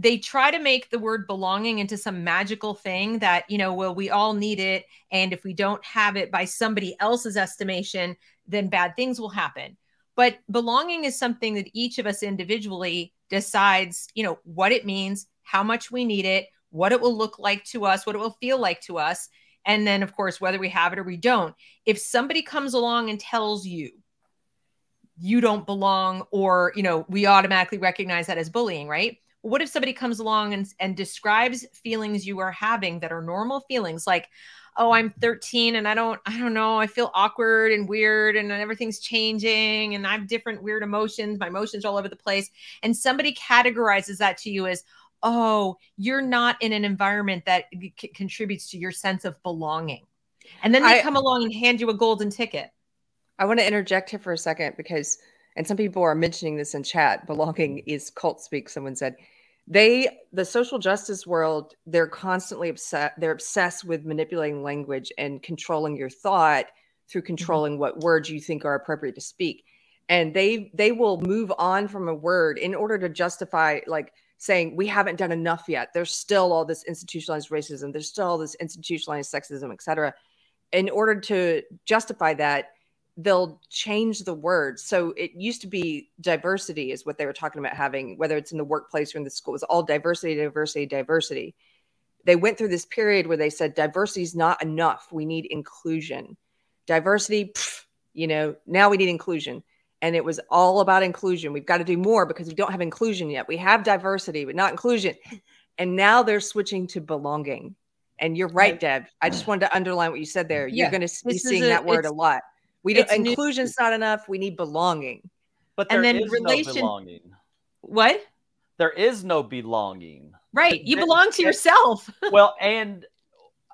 they try to make the word belonging into some magical thing that you know well we all need it and if we don't have it by somebody else's estimation then bad things will happen but belonging is something that each of us individually decides you know what it means how much we need it what it will look like to us what it will feel like to us and then of course whether we have it or we don't. If somebody comes along and tells you you don't belong or you know we automatically recognize that as bullying right? What if somebody comes along and, and describes feelings you are having that are normal feelings? Like oh i'm 13 and i don't i don't know i feel awkward and weird and everything's changing and i have different weird emotions my emotions are all over the place and somebody categorizes that to you as oh you're not in an environment that c- contributes to your sense of belonging and then they I- come along and hand you a golden ticket I want to interject here for a second because, and some people are mentioning this in chat. Belonging is cult speak. Someone said they, the social justice world, they're constantly upset. They're obsessed with manipulating language and controlling your thought through mm-hmm. controlling what words you think are appropriate to speak. And they they will move on from a word in order to justify like saying we haven't done enough yet. There's still all this institutionalized racism. There's still all this institutionalized sexism, et cetera. In order to justify that, they'll change the words. So it used to be diversity is what they were talking about having, whether it's in the workplace or in the school, it was all diversity, diversity, diversity. They went through this period where they said diversity is not enough. We need inclusion. Diversity, pff, you know, now we need inclusion. And it was all about inclusion. We've got to do more because we don't have inclusion yet. We have diversity, but not inclusion. And now they're switching to belonging. And you're right, Deb. I just wanted to underline what you said there. You're Yeah, going to be this seeing a- that word a lot. We don't it's new- not enough. We need belonging. But there And is then relation- no belonging. what There is no belonging. right you belong to yourself [laughs] well, and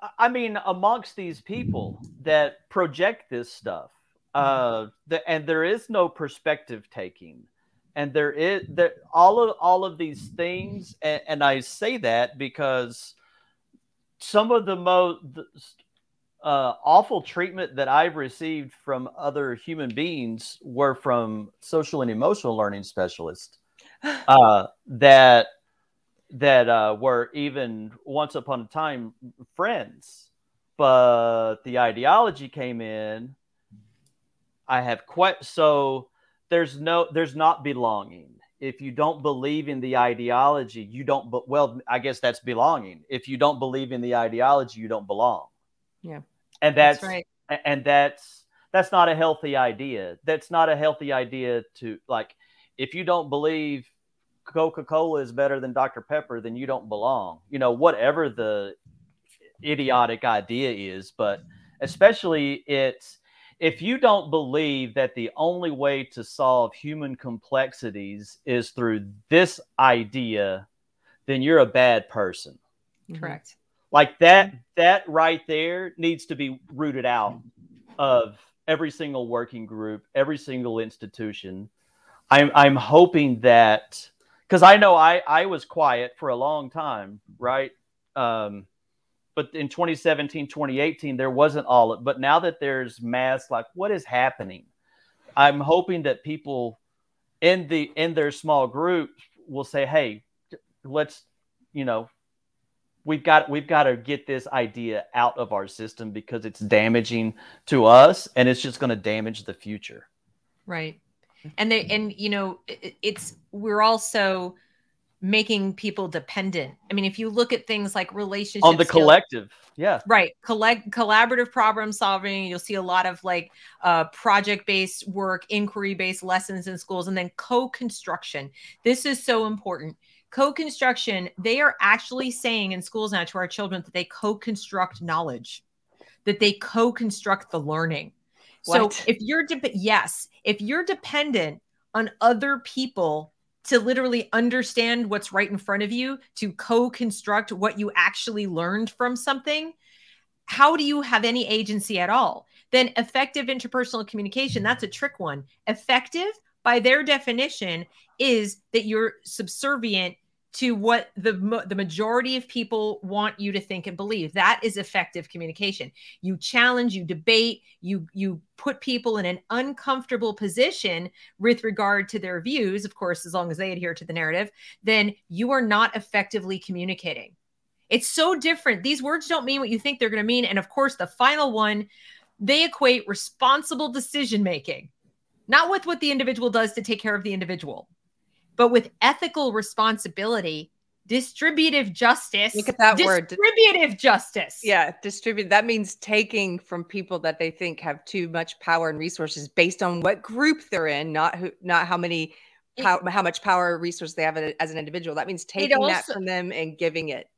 I- I mean, amongst these people that project this stuff, uh, the, and there is no perspective taking, and there is that all of all of these things, and, and I say that because some of the most uh, awful treatment that I've received from other human beings were from social and emotional learning specialists [sighs] uh, that that uh, were even once upon a time friends, but the ideology came in. I have quite so there's no there's not belonging. If you don't believe in the ideology, you don't. But well, I guess that's belonging. If you don't believe in the ideology, you don't belong. Yeah. and that's, right and that's that's not a healthy idea. That's not a healthy idea to like. If you don't believe Coca Cola is better than Dr Pepper, then you don't belong. You know, whatever the idiotic idea is, but especially it's if you don't believe that the only way to solve human complexities is through this idea, then you're a bad person. Mm-hmm. correct Like that, that right there needs to be rooted out of every single working group, every single institution. I'm I'm hoping that because I know I I was quiet for a long time, right? Um, but in 2017, 2018, there wasn't all. It. But now that there's mass, like what is happening? I'm hoping that people in the in their small groups will say, "Hey, let's you know we've got we've got to get this idea out of our system because it's damaging to us and it's just going to damage the future. Right. And they and you know it's we're also making people dependent. I mean if you look at things like relationships on the collective yeah. Right. Collect collaborative problem solving you'll see a lot of like uh, project based work inquiry based lessons in schools and then co-construction. This is so important co-construction they are actually saying in schools now to our children that they co-construct knowledge that they co-construct the learning. What? so if you're de- yes if you're dependent on other people to literally understand what's right in front of you to co-construct what you actually learned from something how do you have any agency at all? Then effective interpersonal communication that's a trick one. Effective by their definition is that you're subservient to what the the majority of people want you to think and believe. That is effective communication. You challenge you debate you you put people in an uncomfortable position with regard to their views of course as long as they adhere to the narrative then you are not effectively communicating. It's so different. These words don't mean what you think they're going to mean and of course the final one they equate responsible decision making not with what the individual does to take care of the individual but with ethical responsibility, distributive justice. Look at that word. Distributive justice. Yeah, distribute. That means taking from people that they think have too much power and resources based on what group they're in, not who, not how many, how, how much power or resource they have as an individual. That means taking also, that from them and giving it.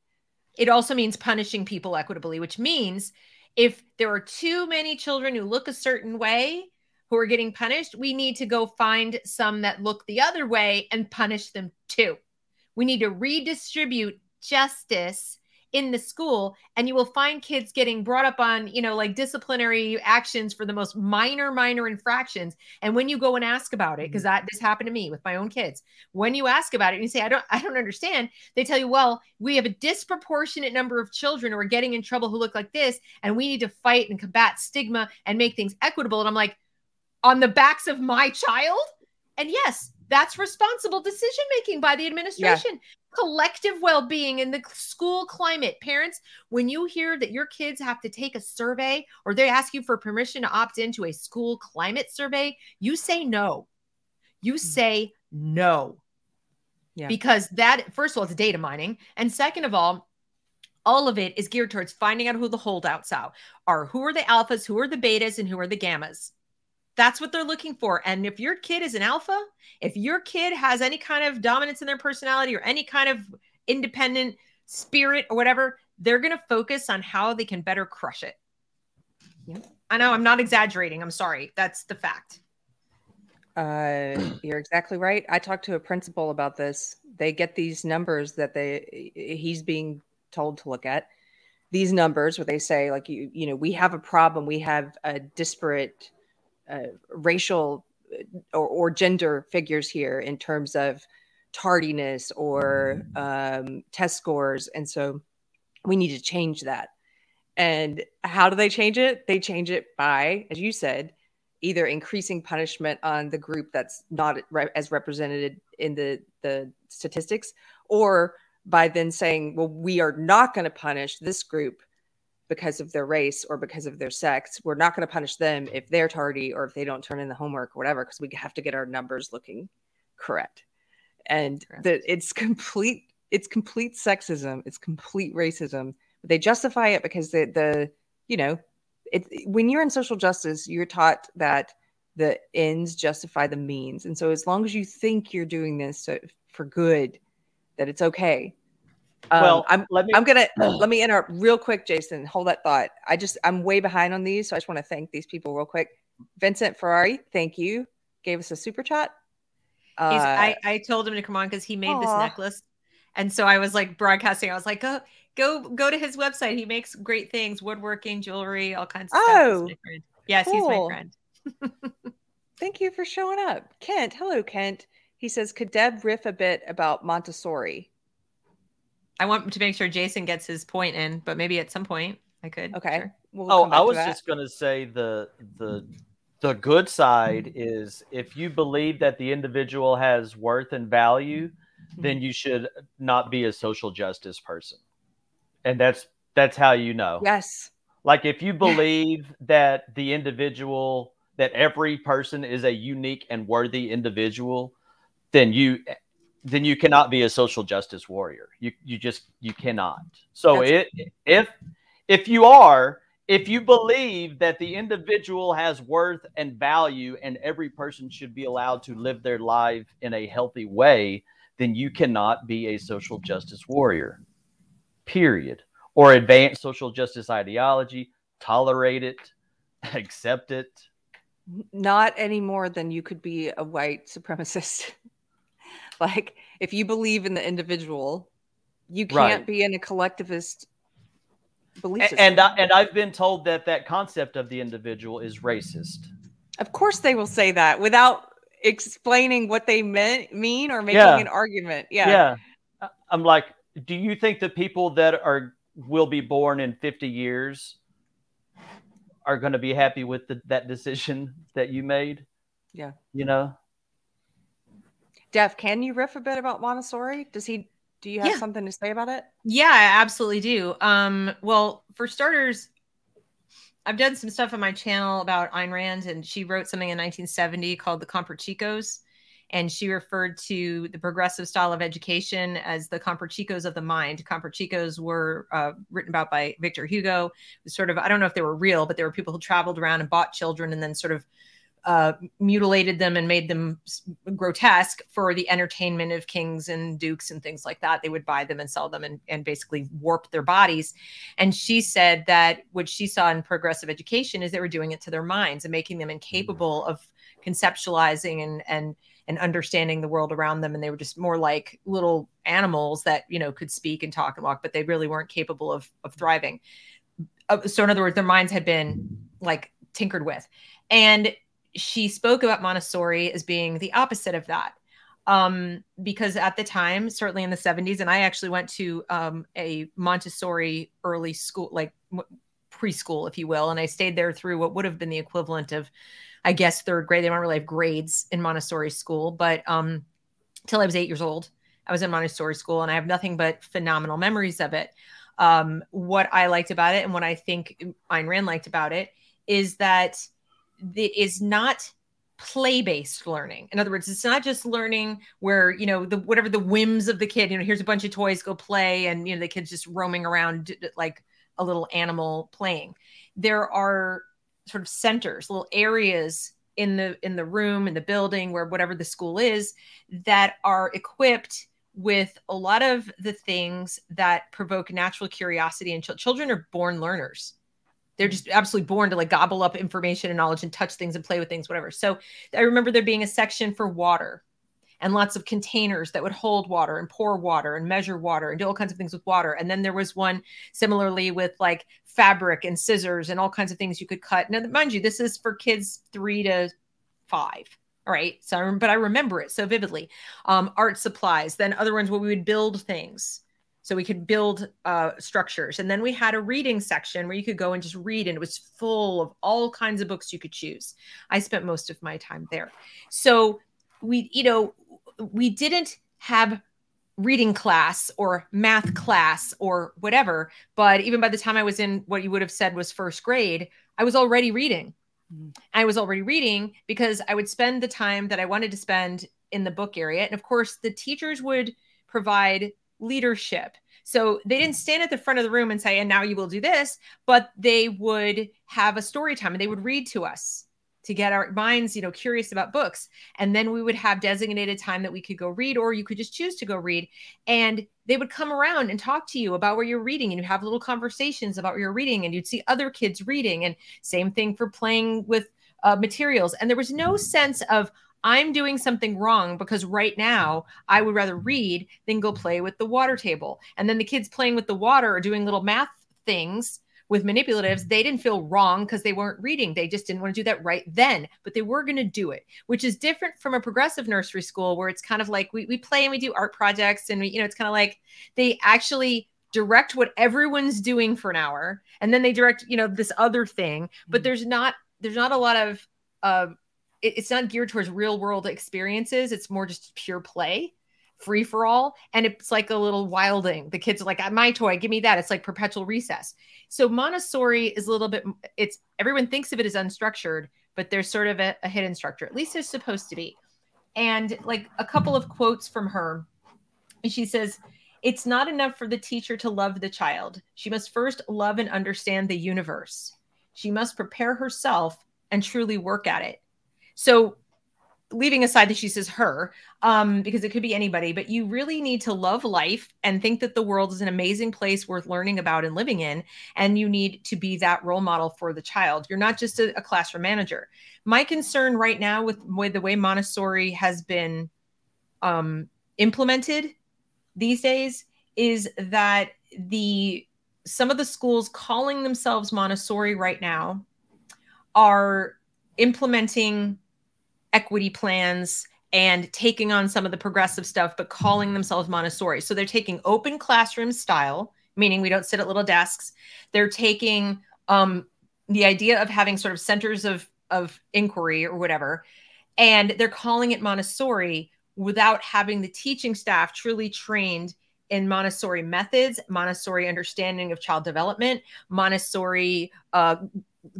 It also means punishing people equitably, which means if there are too many children who look a certain way, who are getting punished, we need to go find some that look the other way and punish them too. We need to redistribute justice in the school and you will find kids getting brought up on you know like disciplinary actions for the most minor minor infractions and when you go and ask about it because mm-hmm. that this happened to me with my own kids when you ask about it and you say i don't i don't understand they tell you well we have a disproportionate number of children who are getting in trouble who look like this and we need to fight and combat stigma and make things equitable and i'm like on the backs of my child. And yes, that's responsible decision making by the administration. Yeah. Collective well being in the school climate. Parents, when you hear that your kids have to take a survey or they ask you for permission to opt into a school climate survey, you say no. You mm-hmm. say no. Yeah. Because that, first of all, it's data mining. And second of all, all of it is geared towards finding out who the holdouts are, are who are the alphas, who are the betas, and who are the gammas. That's what they're looking for. And if your kid is an alpha, if your kid has any kind of dominance in their personality or any kind of independent spirit or whatever, they're going to focus on how they can better crush it. Yeah. I know I'm not exaggerating. I'm sorry. That's the fact. Uh, [clears throat] you're exactly right. I talked to a principal about this. They get these numbers that they he's being told to look at. These numbers where they say like you you know we have a problem. We have a disparate uh, racial uh, or, or, gender figures here in terms of tardiness or um, test scores. And so we need to change that. And how do they change it? They change it by, as you said, either increasing punishment on the group that's not re- as represented in the, the statistics or by then saying, well, we are not going to punish this group because of their race or because of their sex. We're not going to punish them if they're tardy or if they don't turn in the homework or whatever, because we have to get our numbers looking correct. And that it's complete, it's complete sexism, it's complete racism. But they justify it because the the you know, it when you're in social justice, you're taught that the ends justify the means. And so as long as you think you're doing this for good, that it's okay um, well, I'm let me, I'm gonna [clears throat] let me interrupt real quick, Jason. Hold that thought. I just I'm way behind on these, so I just want to thank these people real quick. Vincent Ferrari, thank you. Gave us a super chat. Uh, I I told him to come on because he made aw. this necklace, and so I was like broadcasting. I was like, go go go to his website. He makes great things, woodworking, jewelry, all kinds of oh, stuff. Yes, cool. he's my friend. [laughs] thank you for showing up, Kent. Hello, Kent. He says, "Could Deb riff a bit about Montessori?" I want to make sure Jason gets his point in, but maybe at some point I could. Okay. sure. We'll oh, I was that. just going to say the the the good side is if you believe that the individual has worth and value, mm-hmm. then you should not be a social justice person. And that's that's how you know. yes. Like if you believe that the individual that every person is a unique and worthy individual, then you then you cannot be a social justice warrior. You you just you cannot. So That's- it if if you are if you believe that the individual has worth and value and every person should be allowed to live their life in a healthy way, then you cannot be a social justice warrior. Period. Or advance social justice ideology, tolerate it, [laughs] accept it. Not any more than you could be a white supremacist. [laughs] [laughs] like if you believe in the individual, you can't Right. be in a collectivist belief system. And I, and I've been told that that concept of the individual is racist. of course, they will say that without explaining what they meant mean or making Yeah. an argument. Yeah. Yeah. I'm like, do you think the people that are will be born in 50 years are going to be happy with the, that decision that you made? Yeah. You know? Deb, can you riff a bit about Montessori? Does he? Do you have Yeah. something to say about it? Yeah, I absolutely do. Um, well, for starters, I've done some stuff on my channel about Ayn Rand, and she wrote something in 1970 called the Comprachicos. And she referred to the progressive style of education as the Comprachicos of the mind. Comprachicos were uh, written about by Victor Hugo. It was sort of, I don't know if they were real, but there were people who traveled around and bought children and then sort of uh, mutilated them and made them grotesque for the entertainment of kings and dukes and things like that. They would buy them and sell them and, and basically warp their bodies. And she said that what she saw in progressive education is they were doing it to their minds and making them incapable of conceptualizing and and and understanding the world around them and they were just more like little animals that you know could speak and talk and walk but they really weren't capable of of thriving Uh, so in other words their minds had been like tinkered with and she spoke about montessori as being the opposite of that. Um, because at the time certainly in the 70s and i actually went to um, a montessori early school like preschool if you will and i stayed there through what would have been the equivalent of i guess third grade. They don't really have grades in montessori school but um till i was eight years old i was in montessori school and i have nothing but phenomenal memories of it. Um what i liked about it and what i think Ayn Rand liked about it is that it is not play-based learning. In other words it's not just learning where you know the whatever the whims of the kid you know here's a bunch of toys go play and you know the kid's just roaming around like a little animal playing. There are sort of centers little areas in the in the room in the building where whatever the school is that are equipped with a lot of the things that provoke natural curiosity and chil- children are born learners they're just absolutely born to like gobble up information and knowledge and touch things and play with things whatever so i remember there being a section for water and lots of containers that would hold water and pour water and measure water and do all kinds of things with water. And then there was one similarly with like fabric and scissors and all kinds of things you could cut. Now, mind you, this is for kids three to five. All right. So, but I remember it so vividly. Um, art supplies, then other ones where we would build things. So we could build uh, structures. And then we had a reading section where you could go and just read, and it was full of all kinds of books you could choose. I spent most of my time there. So we, you know, we didn't have reading class or math class or whatever. But even by the time I was in what you would have said was first grade, I was already reading. I was already reading because I would spend the time that I wanted to spend in the book area. And of course, the teachers would provide leadership. So they didn't stand at the front of the room and say, and now you will do this, but they would have a story time and they would read to us to get our minds, you know, curious about books. And then we would have designated time that we could go read, or you could just choose to go read. And they would come around and talk to you about where you're reading, and you'd have little conversations about what you're reading, and you'd see other kids reading. And same thing for playing with uh, materials. And there was no sense of, I'm doing something wrong because right now I would rather read than go play with the water table. And then the kids playing with the water or doing little math things with manipulatives, they didn't feel wrong because they weren't reading. They just didn't want to do that right then, but they were going to do it, which is different from a progressive nursery school where it's kind of like we, we play and we do art projects and we, you know, it's kind of like they actually direct what everyone's doing for an hour and then they direct, you know, this other thing, but mm-hmm. there's not, there's not a lot of, uh, it, it's not geared towards real world experiences. It's more just pure play free for all. And it's like a little wilding. The kids are like ah, my toy give me that. It's like perpetual recess. So montessori is a little bit it's everyone thinks of it as unstructured but there's sort of a, a hidden structure at least there's supposed to be. And like a couple of quotes from her. She says it's not enough for the teacher to love the child. She must first love and understand the universe. She must prepare herself and truly work at it so leaving aside that she says her um because it could be anybody but you really need to love life and think that the world is an amazing place worth learning about and living in and you need to be that role model for the child. You're not just a, a classroom manager. My concern right now with, with the way montessori has been um implemented these days is that the some of the schools calling themselves montessori right now are implementing equity plans and taking on some of the progressive stuff, but calling themselves Montessori. So they're taking open classroom style, meaning we don't sit at little desks. They're taking um, the idea of having sort of centers of, of inquiry or whatever, and they're calling it Montessori without having the teaching staff truly trained in Montessori methods, Montessori understanding of child development, Montessori uh,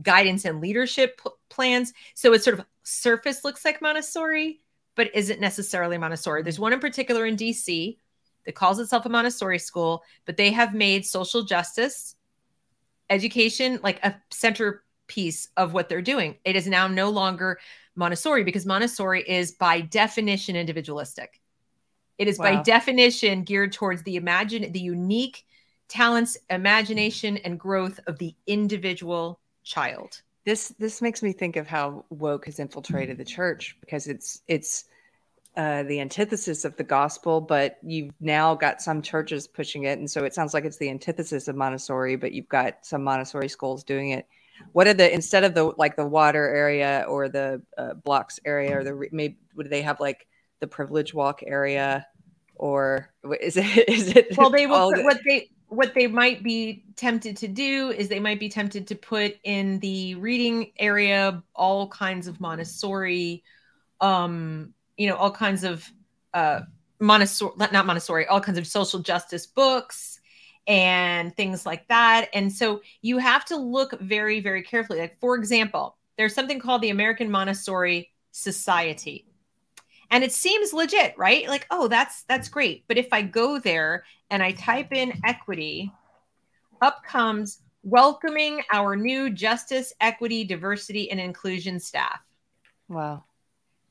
guidance and leadership p- plans. So it sort of surface looks like Montessori, but isn't necessarily Montessori. There's one in particular in DC that calls itself a Montessori school, but they have made social justice education like a centerpiece of what they're doing. It is now no longer Montessori because Montessori is by definition individualistic. It is wow. by definition geared towards the imagine the unique talents, imagination, and growth of the individual child. This this makes me think of how woke has infiltrated the church because it's it's uh, the antithesis of the gospel, but you've now got some churches pushing it, and so it sounds like it's the antithesis of Montessori, but you've got some Montessori schools doing it. What are the instead of the like the water area or the uh, blocks area or the maybe would they have like the privilege walk area or is it [laughs] is it well they will what they what they might be tempted to do is they might be tempted to put in the reading area all kinds of Montessori, um, you know, all kinds of uh, Montessori, not Montessori, all kinds of social justice books and things like that. And so you have to look very, very carefully. Like, for example, there's something called the American Montessori Society and it seems legit right? Like oh that's that's great. But if i go there and i type in equity up comes welcoming our new justice equity diversity and inclusion staff. Wow.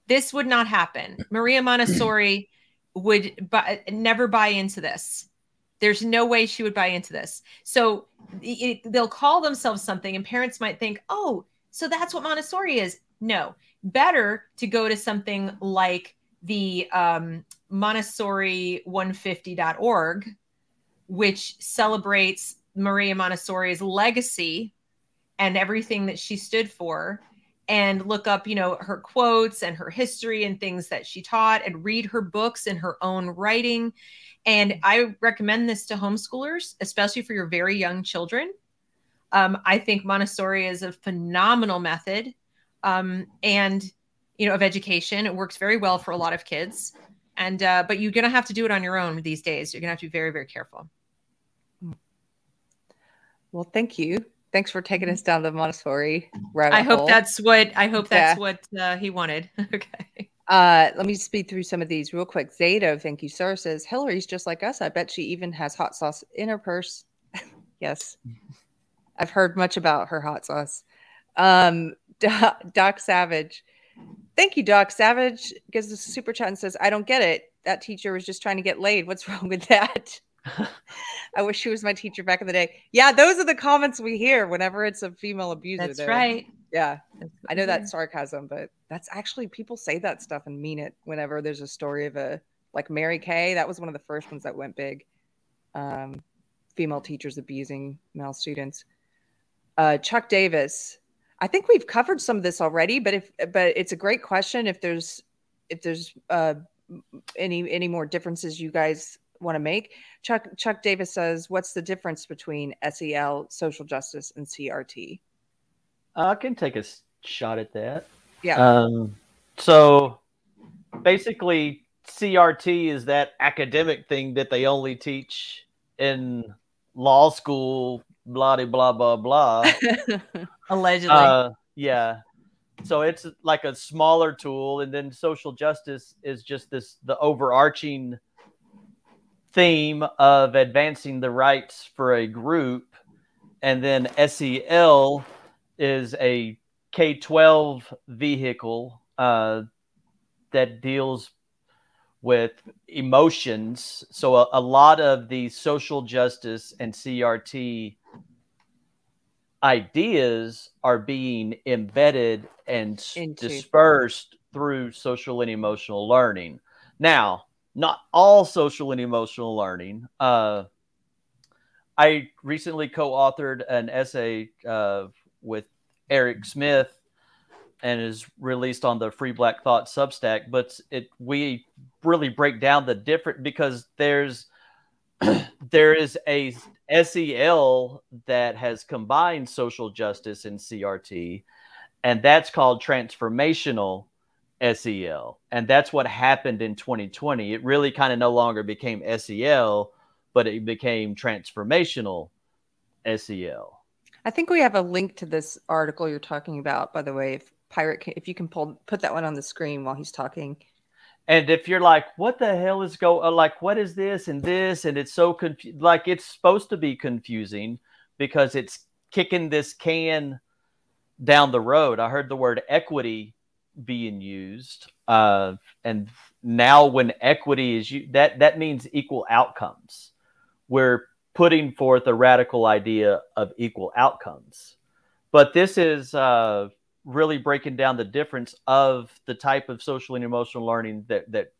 This would not happen. Maria montessori would buy, never buy into this. There's no way she would buy into this. So it, they'll call themselves something and parents might think oh so that's what montessori is. No better to go to something like the um, Montessori150.org, which celebrates Maria Montessori's legacy and everything that she stood for and look up you know her quotes and her history and things that she taught and read her books in her own writing. And i recommend this to homeschoolers especially for your very young children. Um, i think montessori is a phenomenal method um, and you know of education it works very well for a lot of kids and uh, but you're gonna have to do it on your own these days you're gonna have to be very very careful well thank you thanks for taking us down the montessori i hope hole. that's what i hope that's yeah. what uh, he wanted [laughs] okay uh, let me speed through some of these real quick. Zato, thank you, sir, says Hillary's just like us. I bet she even has hot sauce in her purse. [laughs] yes, I've heard much about her hot sauce. Um, Doc Savage, Thank you, Doc. Savage gives us a super chat and says, I don't get it. That teacher was just trying to get laid. What's [laughs] wrong with that? [laughs] I wish she was my teacher back in the day. Yeah, those are the comments we hear whenever it's a female abuser. That's right. Yeah. I know that's sarcasm, but that's actually people say that stuff and mean it whenever there's a story of a like Mary Kay. That was one of the first ones that went big. Um, female teachers abusing male students. Uh, Chuck Davis. I think we've covered some of this already, but if but it's a great question. If there's if there's uh, any any more differences you guys want to make, Chuck Chuck Davis says, "What's the difference between SEL, social justice, and CRT?" I can take a shot at that. Yeah. Um, so basically, CRT is that academic thing that they only teach in law school, blah blah blah blah. Allegedly. Uh, yeah. So it's like a smaller tool, and then social justice is just this the overarching theme of advancing the rights for a group, and then SEL is a K twelve vehicle uh, that deals with emotions. So a, a lot of the social justice and CRT ideas are being embedded and Into. dispersed through social and emotional learning. Now, not all social and emotional learning. Uh, I recently co-authored an essay uh, with Erec Smith and is released on the Free Black Thought Substack. But it we really break down the different because there's [clears throat] there is a SEL that has combined social justice and CRT, and that's called transformational SEL. And that's what happened in 2020. It really kind of no longer became SEL, but it became transformational SEL. I think we have a link to this article you're talking about. By the way, if Pirate, if you can pull put that one on the screen while he's talking. And if you're like, what the hell is go uh, like, what is this and this? And it's so confused. Like it's supposed to be confusing because it's kicking this can down the road. I heard the word equity being used. Uh, and now when equity is you that that means equal outcomes. We're putting forth a radical idea of equal outcomes. But this is uh, really breaking down the difference of the type of social and emotional learning that that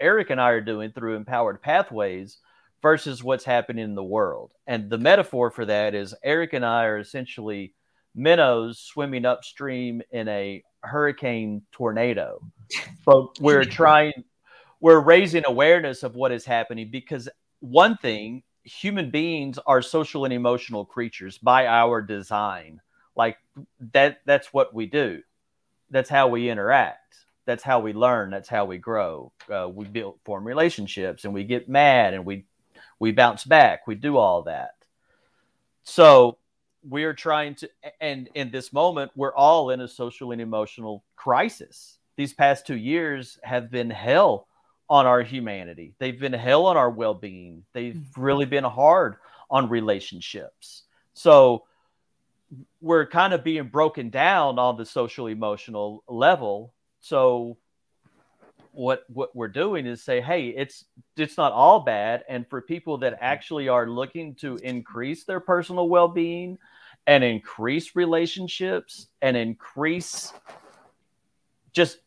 Erec and I are doing through empowered pathways versus what's happening in the world. And the metaphor for that is Erec and I are essentially minnows swimming upstream in a hurricane tornado. [laughs] But we're trying we're raising awareness of what is happening because one thing human beings are social and emotional creatures by our design like that that's what we do. That's how we interact. That's how we learn. That's how we grow. Uh, we build form relationships and we get mad and we we bounce back. We do all that. So we're trying to and in this moment we're all in a social and emotional crisis. These past two years have been hell on our humanity. They've been hell on our well-being. They've really been hard on relationships. So we're kind of being broken down on the social emotional level. So what what we're doing is say hey it's it's not all bad. And for people that actually are looking to increase their personal well-being and increase relationships and increase just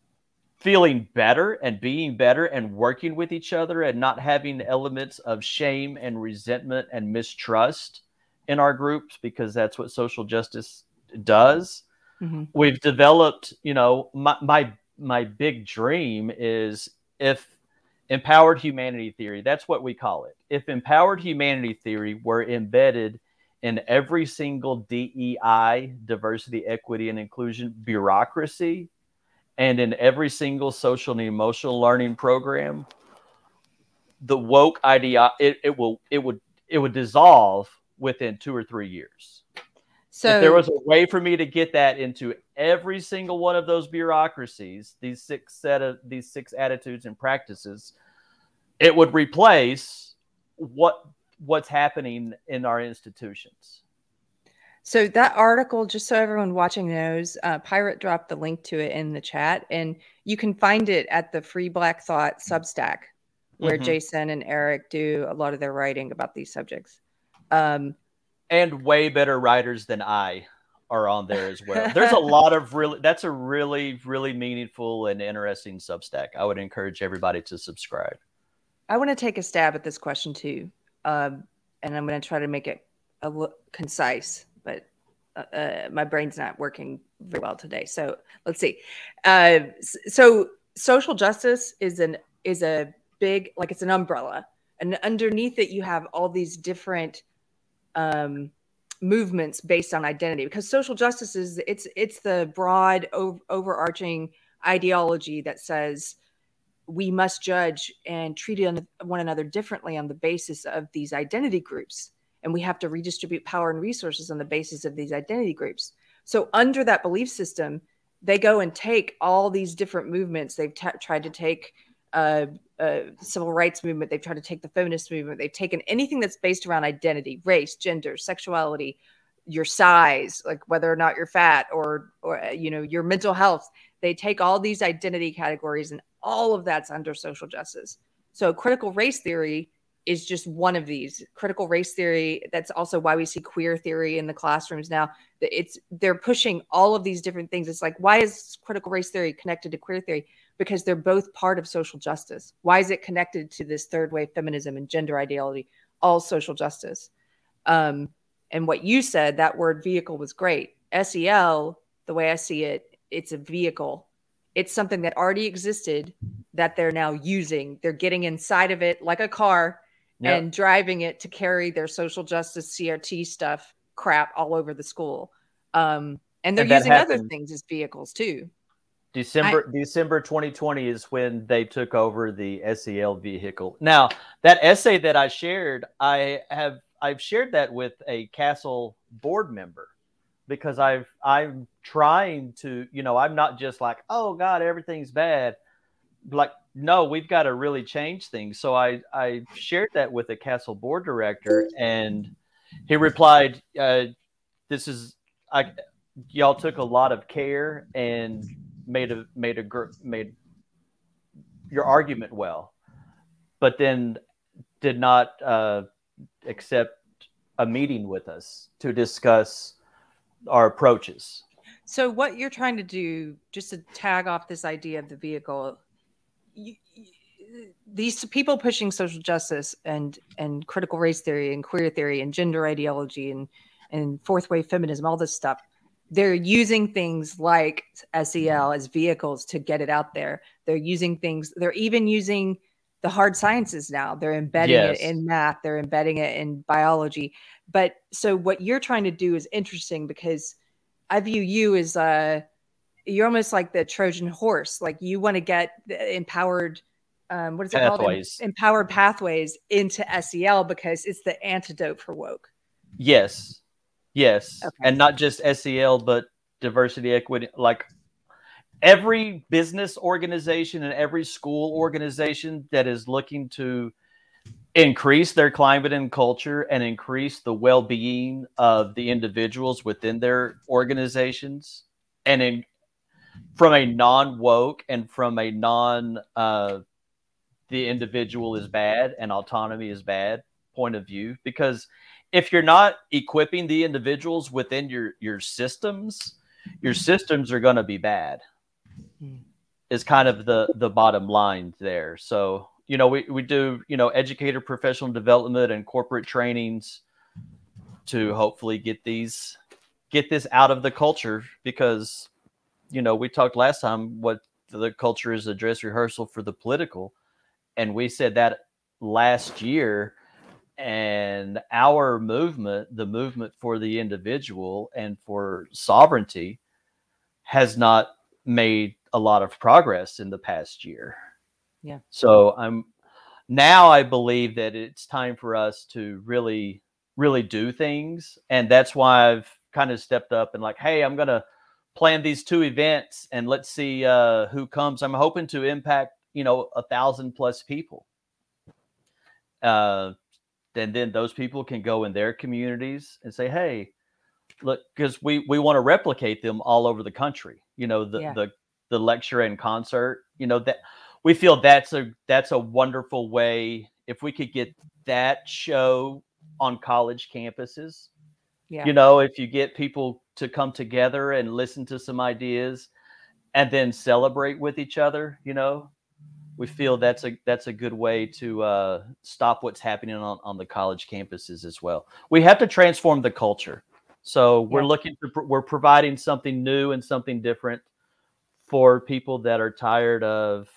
feeling better and being better and working with each other and not having elements of shame and resentment and mistrust in our groups because that's what social justice does Mm-hmm. we've developed you know my my my big dream is if empowered humanity theory that's what we call it if empowered humanity theory were embedded in every single DEI diversity equity and inclusion bureaucracy and in every single social and emotional learning program the woke idea it, it will it would it would dissolve within two or three years So if there was a way for me to get that into every single one of those bureaucracies, these six set of these six attitudes and practices, it would replace what what's happening in our institutions. So that article, just so everyone watching knows, uh, Pirate dropped the link to it in the chat, and you can find it at the Free Black Thought Substack, where Mhm. Jason and Erec do a lot of their writing about these subjects. Um, And way better writers than I are on there as well. There's a lot of really that's a really really meaningful and interesting Substack. I would encourage everybody to subscribe. I want to take a stab at this question too, um, and I'm going to try to make it a l- concise. But uh, uh, my brain's not working very well today. So let's see. Uh, so social justice is an is a big like it's an umbrella, and underneath it you have all these different um, movements based on identity. Because social justice is it's it's the broad over, overarching ideology that says we must judge and treat one another differently on the basis of these identity groups and we have to redistribute power and resources on the basis of these identity groups. So, under that belief system, they go and take all these different movements. They've t- tried to take uh, uh, civil rights movement. They've tried to take the feminist movement. They've taken anything that's based around identity, race, gender, sexuality, your size, like whether or not you're fat or, or you know, your mental health. They take all these identity categories, and all of that's under social justice. So, critical race theory is just one of these critical race theory that's also why we see queer theory in the classrooms now it's they're pushing all of these different things it's like why is critical race theory connected to queer theory because they're both part of social justice. Why is it connected to this third wave feminism and gender ideology all social justice. Um, and what you said that word vehicle was great. Sel the way i see it it's a vehicle. It's something that already existed that they're now using. They're getting inside of it like a car yep. and driving it to carry their social justice CRT stuff crap all over the school. Um, and they're and using other things as vehicles too. December I, December 2020 is when they took over the SEL vehicle. Now, that essay that I shared, I have I've shared that with a CASEL board member because I've I'm trying to, you know, I'm not just like, oh God, everything's bad. Like no, we've got to really change things. So I, I shared that with a CASEL board director, and he replied, uh, "This is I, y'all took a lot of care and made a made a made your argument well, but then did not uh, accept a meeting with us to discuss our approaches." So what you're trying to do, just to tag off this idea of the vehicle, these people pushing social justice and and critical race theory and queer theory and gender ideology and and fourth wave feminism, all this stuff, they're using things like SEL as vehicles to get it out there. They're using things. They're even using the hard sciences now. They're embedding yes. it in math. They're embedding it in biology. But so what you're trying to do is interesting because I view you as a you're almost like the Trojan horse. Like you want to get empowered. Um, what is it pathways. called? Empowered pathways into SEL because it's the antidote for woke. Yes, yes, okay. and not just SEL, but diversity, equity. Like every business organization and every school organization that is looking to increase their climate and culture and increase the well-being of the individuals within their organizations and in, from a non woke and from a non uh, the individual is bad and autonomy is bad point of view because if you're not equipping the individuals within your your systems your systems are going to be bad hmm. is kind of the the bottom line there so you know we, we do you know educator professional development and corporate trainings to hopefully get these get this out of the culture because you know, we talked last time what the culture is a dress rehearsal for the political. And we said that last year. And our movement, the movement for the individual and for sovereignty, has not made a lot of progress in the past year. Yeah. So I'm now I believe that it's time for us to really, really do things. And that's why I've kind of stepped up and like, hey, I'm gonna plan these two events and let's see uh, who comes. I'm hoping to impact, you know, a thousand plus people. Uh, and then those people can go in their communities and say, hey, look, because we, we want to replicate them all over the country. You know, the, yeah. the, the lecture and concert, you know, that we feel that's a, that's a wonderful way. If we could get that show on college campuses, yeah. you know, if you get people to come together and listen to some ideas and then celebrate with each other you know we feel that's a that's a good way to uh, stop what's happening on, on the college campuses as well we have to transform the culture So we're Yeah. looking to we're providing something new and something different for people that are tired of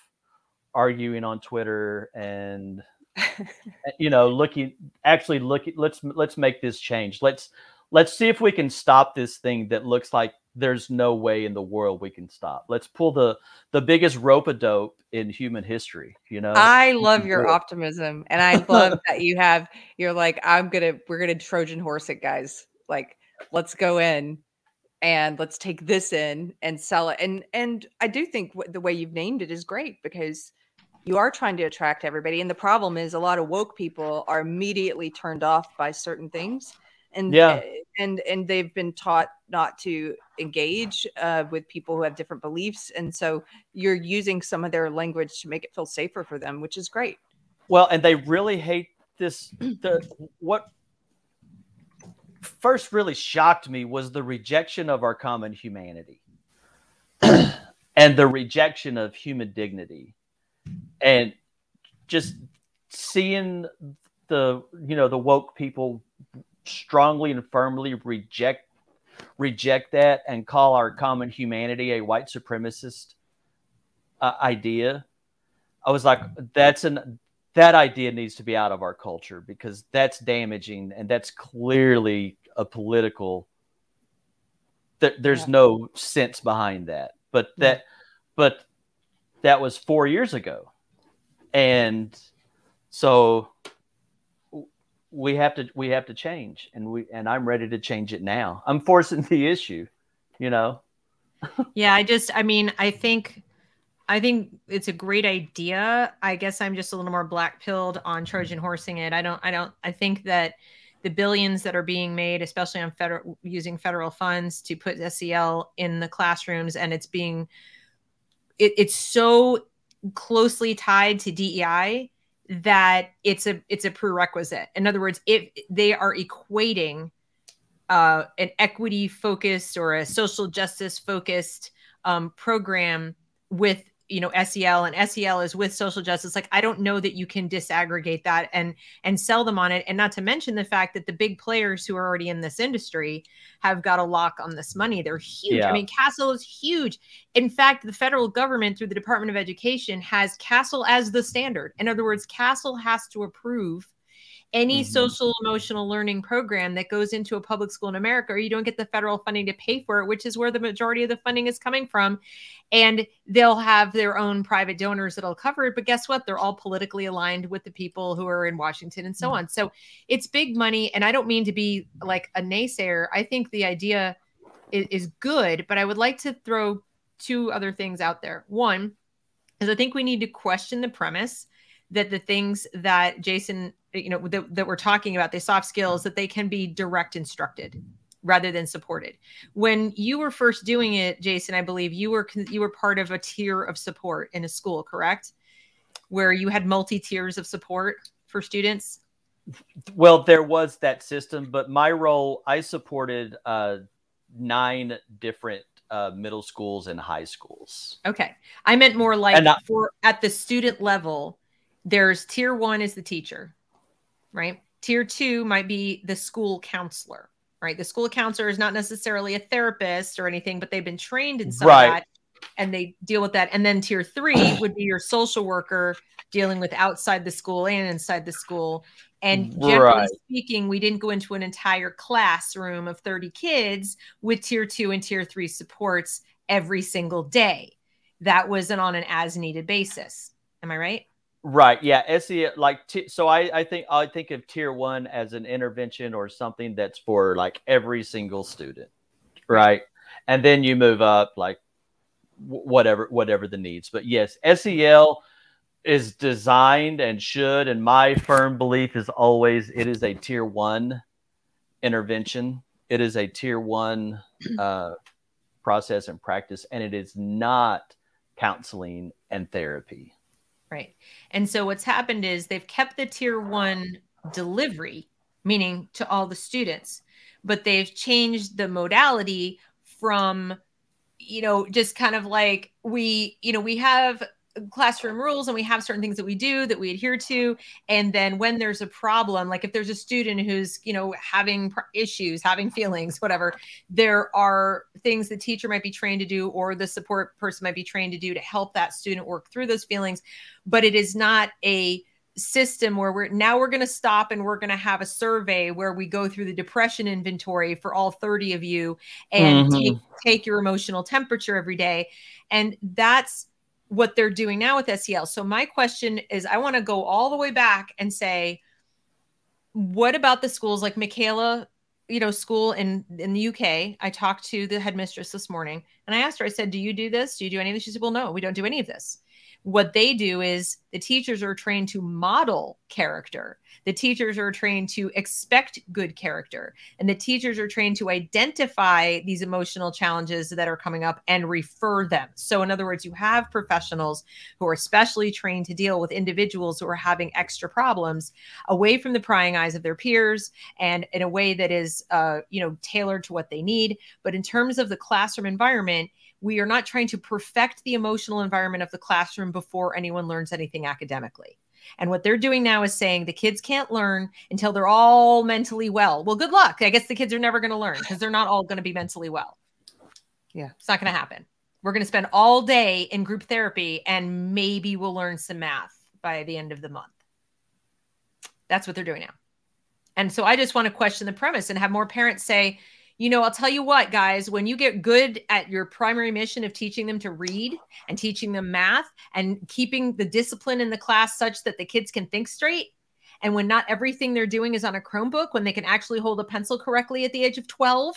arguing on Twitter and [laughs] you know looking actually looking let's let's make this change. Let's let's see if we can stop this thing that looks like there's no way in the world we can stop. Let's pull the the biggest rope a dope in human history, you know. I love your optimism, and I love that you have. You're like, I'm gonna, we're gonna Trojan horse it, guys. Like, let's go in and let's take this in and sell it. And and I do think the way you've named it is great because you are trying to attract everybody. And the problem is, a lot of woke people are immediately turned off by certain things, and Yeah. and and they've been taught not to engage uh, with people who have different beliefs, and so you're using some of their language to make it feel safer for them, which is great. Well, and they really hate this. The what first really shocked me was the rejection of our common humanity [clears throat] and the rejection of human dignity, and just seeing the you know the woke people strongly and firmly reject reject that and call our common humanity a white supremacist uh, idea. I was like that's an that idea needs to be out of our culture because that's damaging and that's clearly a political th- there's Yeah. no sense behind that. But that but that was four years ago. And so we have to we have to change and we and i'm ready to change it now i'm forcing [laughs] the issue you know Yeah, I just, I mean, I think, I think it's a great idea. I guess I'm just a little more black pilled on Trojan horsing it. I don't, I don't, I think that the billions that are being made, especially on federal using federal funds to put SEL in the classrooms, and it's being, it, it's so closely tied to DEI that it's a it's a prerequisite. In other words, if they are equating uh, an equity focused or a social justice focused um, program with you know SEL and SEL is with social justice like I don't know that you can disaggregate that and and sell them on it. And not to mention the fact that the big players who are already in this industry have got a lock on this money. They're huge. Yeah. I mean CASEL is huge. In fact the federal government through the Department of Education has CASEL as the standard. In other words CASEL has to approve any Mhm. social emotional learning program that goes into a public school in America, or you don't get the federal funding to pay for it, which is where the majority of the funding is coming from. And they'll have their own private donors that'll cover it. But guess what? They're all politically aligned with the people who are in Washington and so on. So it's big money. And I don't mean to be like a naysayer. I think the idea is, is good, but I would like to throw two other things out there. One is I think we need to question the premise that the things that Jason, you know, that, that we're talking about, the soft skills, that they can be direct instructed rather than supported. When you were first doing it, Jason, I believe you were you were part of a tier of support in a school, correct? Where you had multi tiers of support for students. well there was that system but my role i supported uh nine different uh middle schools and high schools Okay, I meant more like I- for at the student level. There's tier one is the teacher, right? Tier two might be the school counselor, right? The school counselor is not necessarily a therapist or anything, but they've been trained in some Right. of that and they deal with that. And then tier three [clears throat] would be your social worker dealing with outside the school and inside the school. And generally Right. speaking, we didn't go into an entire classroom of 30 kids with tier two and tier three supports every single day. That was an on an as needed basis. Am I right? Right yeah se like t- so i i think i think of tier one as an intervention or something that's for like every single student right? And then you move up like wh- whatever whatever the needs but yes sel is designed and should and my firm belief is always it is a tier one intervention. It is a tier one [clears throat] uh, process and practice and it is not counseling and therapy Right. And so what's happened is they've kept the tier one delivery, meaning to all the students, but they've changed the modality from, you know, just kind of like we, you know, we have classroom rules and we have certain things that we do that we adhere to. And then when there's a problem like if there's a student who's you know having issues having feelings whatever there are things the teacher might be trained to do or the support person might be trained to do to help that student work through those feelings. But it is not a system where we're now we're going to stop and we're going to have a survey where we go through the depression inventory for all 30 of you and mm-hmm. take, take your emotional temperature every day. And that's what they're doing now with SEL. So my question is I want to go all the way back and say what about the schools like Michaela, you know, school in in the UK? I talked to the headmistress this morning and I asked her I said, "Do you do this? Do you do any of this?" She said, "Well, no, we don't do any of this." What they do is the teachers are trained to model character. The teachers are trained to expect good character. And the teachers are trained to identify these emotional challenges that are coming up and refer them. So, in other words, you have professionals who are specially trained to deal with individuals who are having extra problems away from the prying eyes of their peers and in a way that is, uh, you know, tailored to what they need. But in terms of the classroom environment, we are not trying to perfect the emotional environment of the classroom before anyone learns anything academically. And what they're doing now is saying the kids can't learn until they're all mentally well. Well, good luck. I guess the kids are never going to learn because they're not all going to be mentally well. Yeah, it's not going to happen. We're going to spend all day in group therapy and maybe we'll learn some math by the end of the month. That's what they're doing now. And so I just want to question the premise and have more parents say, you know, I'll tell you what, guys, when you get good at your primary mission of teaching them to read and teaching them math and keeping the discipline in the class such that the kids can think straight, and when not everything they're doing is on a Chromebook, when they can actually hold a pencil correctly at the age of 12,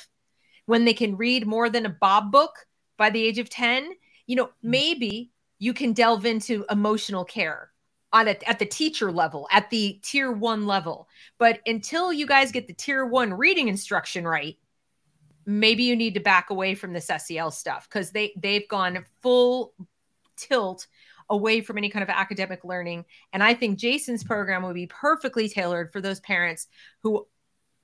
when they can read more than a Bob book by the age of 10, you know, hmm. maybe you can delve into emotional care on a, at the teacher level, at the tier one level. But until you guys get the tier one reading instruction right, maybe you need to back away from this SEL stuff because they they've gone full tilt away from any kind of academic learning. And I think Jason's program would be perfectly tailored for those parents who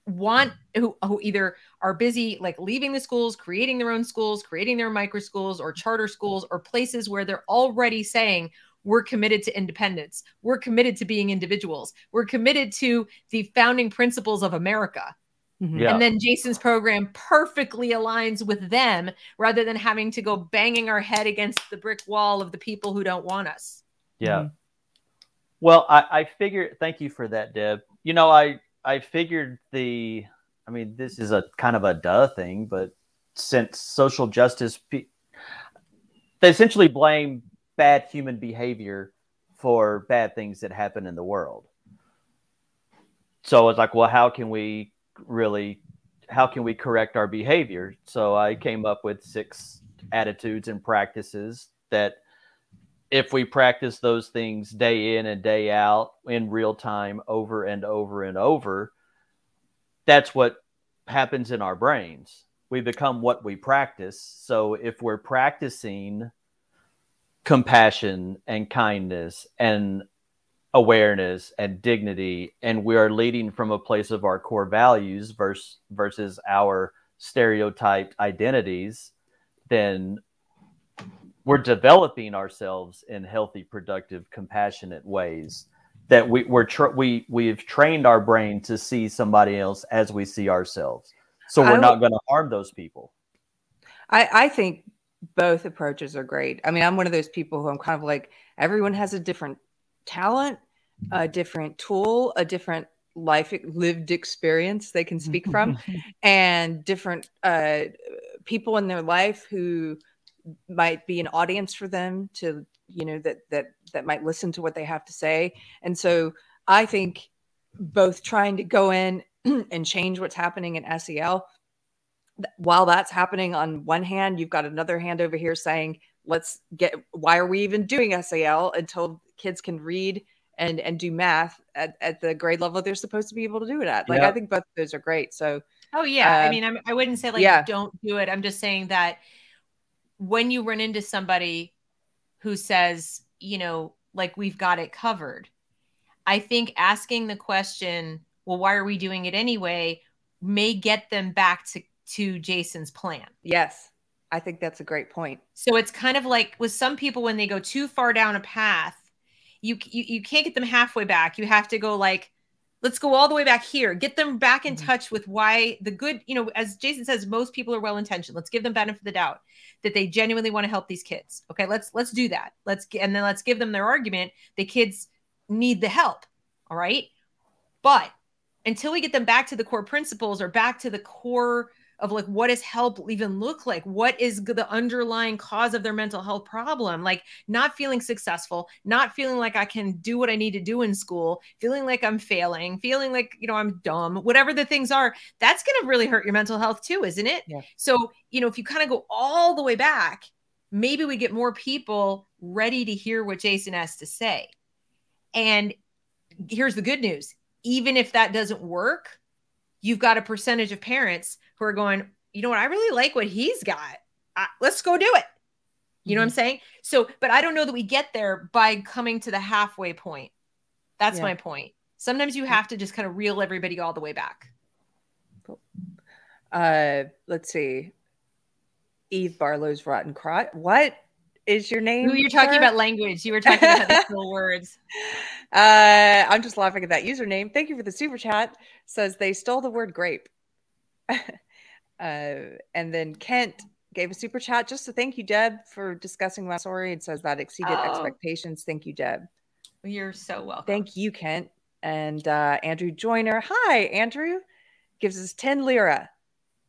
want who, who either are busy like leaving the schools, creating their own schools, creating their micro schools or charter schools or places where they're already saying we're committed to independence. We're committed to being individuals. We're committed to the founding principles of America. Mm-hmm. Yeah. And then Jason's program perfectly aligns with them rather than having to go banging our head against the brick wall of the people who don't want us. Yeah. Mm-hmm. Well, I, I figured, thank you for that, Deb. You know, I, I figured the, I mean, this is a kind of a duh thing, but since social justice, they essentially blame bad human behavior for bad things that happen in the world. So it's like, well, how can we really how can we correct our behavior? So I mm-hmm. came up with six attitudes and practices that if we practice those things day in and day out in real time over and over and over, that's what happens in our brains. We become what we practice. So if we're practicing compassion and kindness and awareness and dignity and we are leading from a place of our core values versus versus our stereotyped identities then we're developing ourselves in healthy productive compassionate ways that we we're tra- we we've trained our brain to see somebody else as we see ourselves. So we're not going to harm those people. I i think both approaches are great. I mean i'm one of those people who i'm kind of like everyone has a different talent, a different tool, a different life lived experience they can speak from, [laughs] and different uh, people in their life who might be an audience for them to you know that that that might listen to what they have to say. And so i think both trying to go in [clears throat] and change what's happening in sel while that's happening on one hand you've got another hand over here saying let's get why are we even doing SEL until kids can read and and do math at, at the grade level they're supposed to be able to do it at. Like yep. I think both of those are great. So oh yeah, uh, I mean I'm, I would not say like yeah. don't do it. I'm just saying that when you run into somebody who says you know like we've got it covered, I think asking the question, well, why are we doing it anyway, may get them back to to Jason's plan. Yes. I think that's a great point. So it's kind of like with some people when they go too far down a path, you you, you can't get them halfway back. You have to go like let's go all the way back here. Get them back in Mhm. touch with why the good you know as jason says most people are well intentioned let's give them benefit of the doubt that they genuinely want to help these kids. Okay let's let's do that. Let's and then let's give them their argument. The kids need the help all right? But until we get them back to the core principles or back to the core of like what does help even look like? What is the underlying cause of their mental health problem? Like not feeling successful not feeling like i can do what i need to do in school feeling like i'm failing feeling like you know i'm dumb whatever the things are that's going to really hurt your mental health too isn't it? Yeah. so you know if you kind of go all the way back maybe we get more people ready to hear what jason has to say. And here's the good news. Even if that doesn't work you've got a percentage of parents who are going, you know what, I really like what he's got. Uh, let's go do it. You know what I'm saying? So, but I don't know that we get there by coming to the halfway point. That's Yeah. my point. Sometimes you have to just kind of reel everybody all the way back. Uh, let's see. Eve Barlow's Rotten Crot. What is your name? Who you're talking sir? about language. You were talking about the little [laughs] words. Uh, I'm just laughing at that username. Thank you for the super chat. Says they stole the word grape. [laughs] uh, and then Kent gave a super chat just to thank you, Deb, for discussing my story. It says that exceeded Oh. expectations. Thank you, Deb. You're so welcome. Thank you, Kent. And uh, Andrew Joyner. Hi, Andrew. Gives us 10 lira.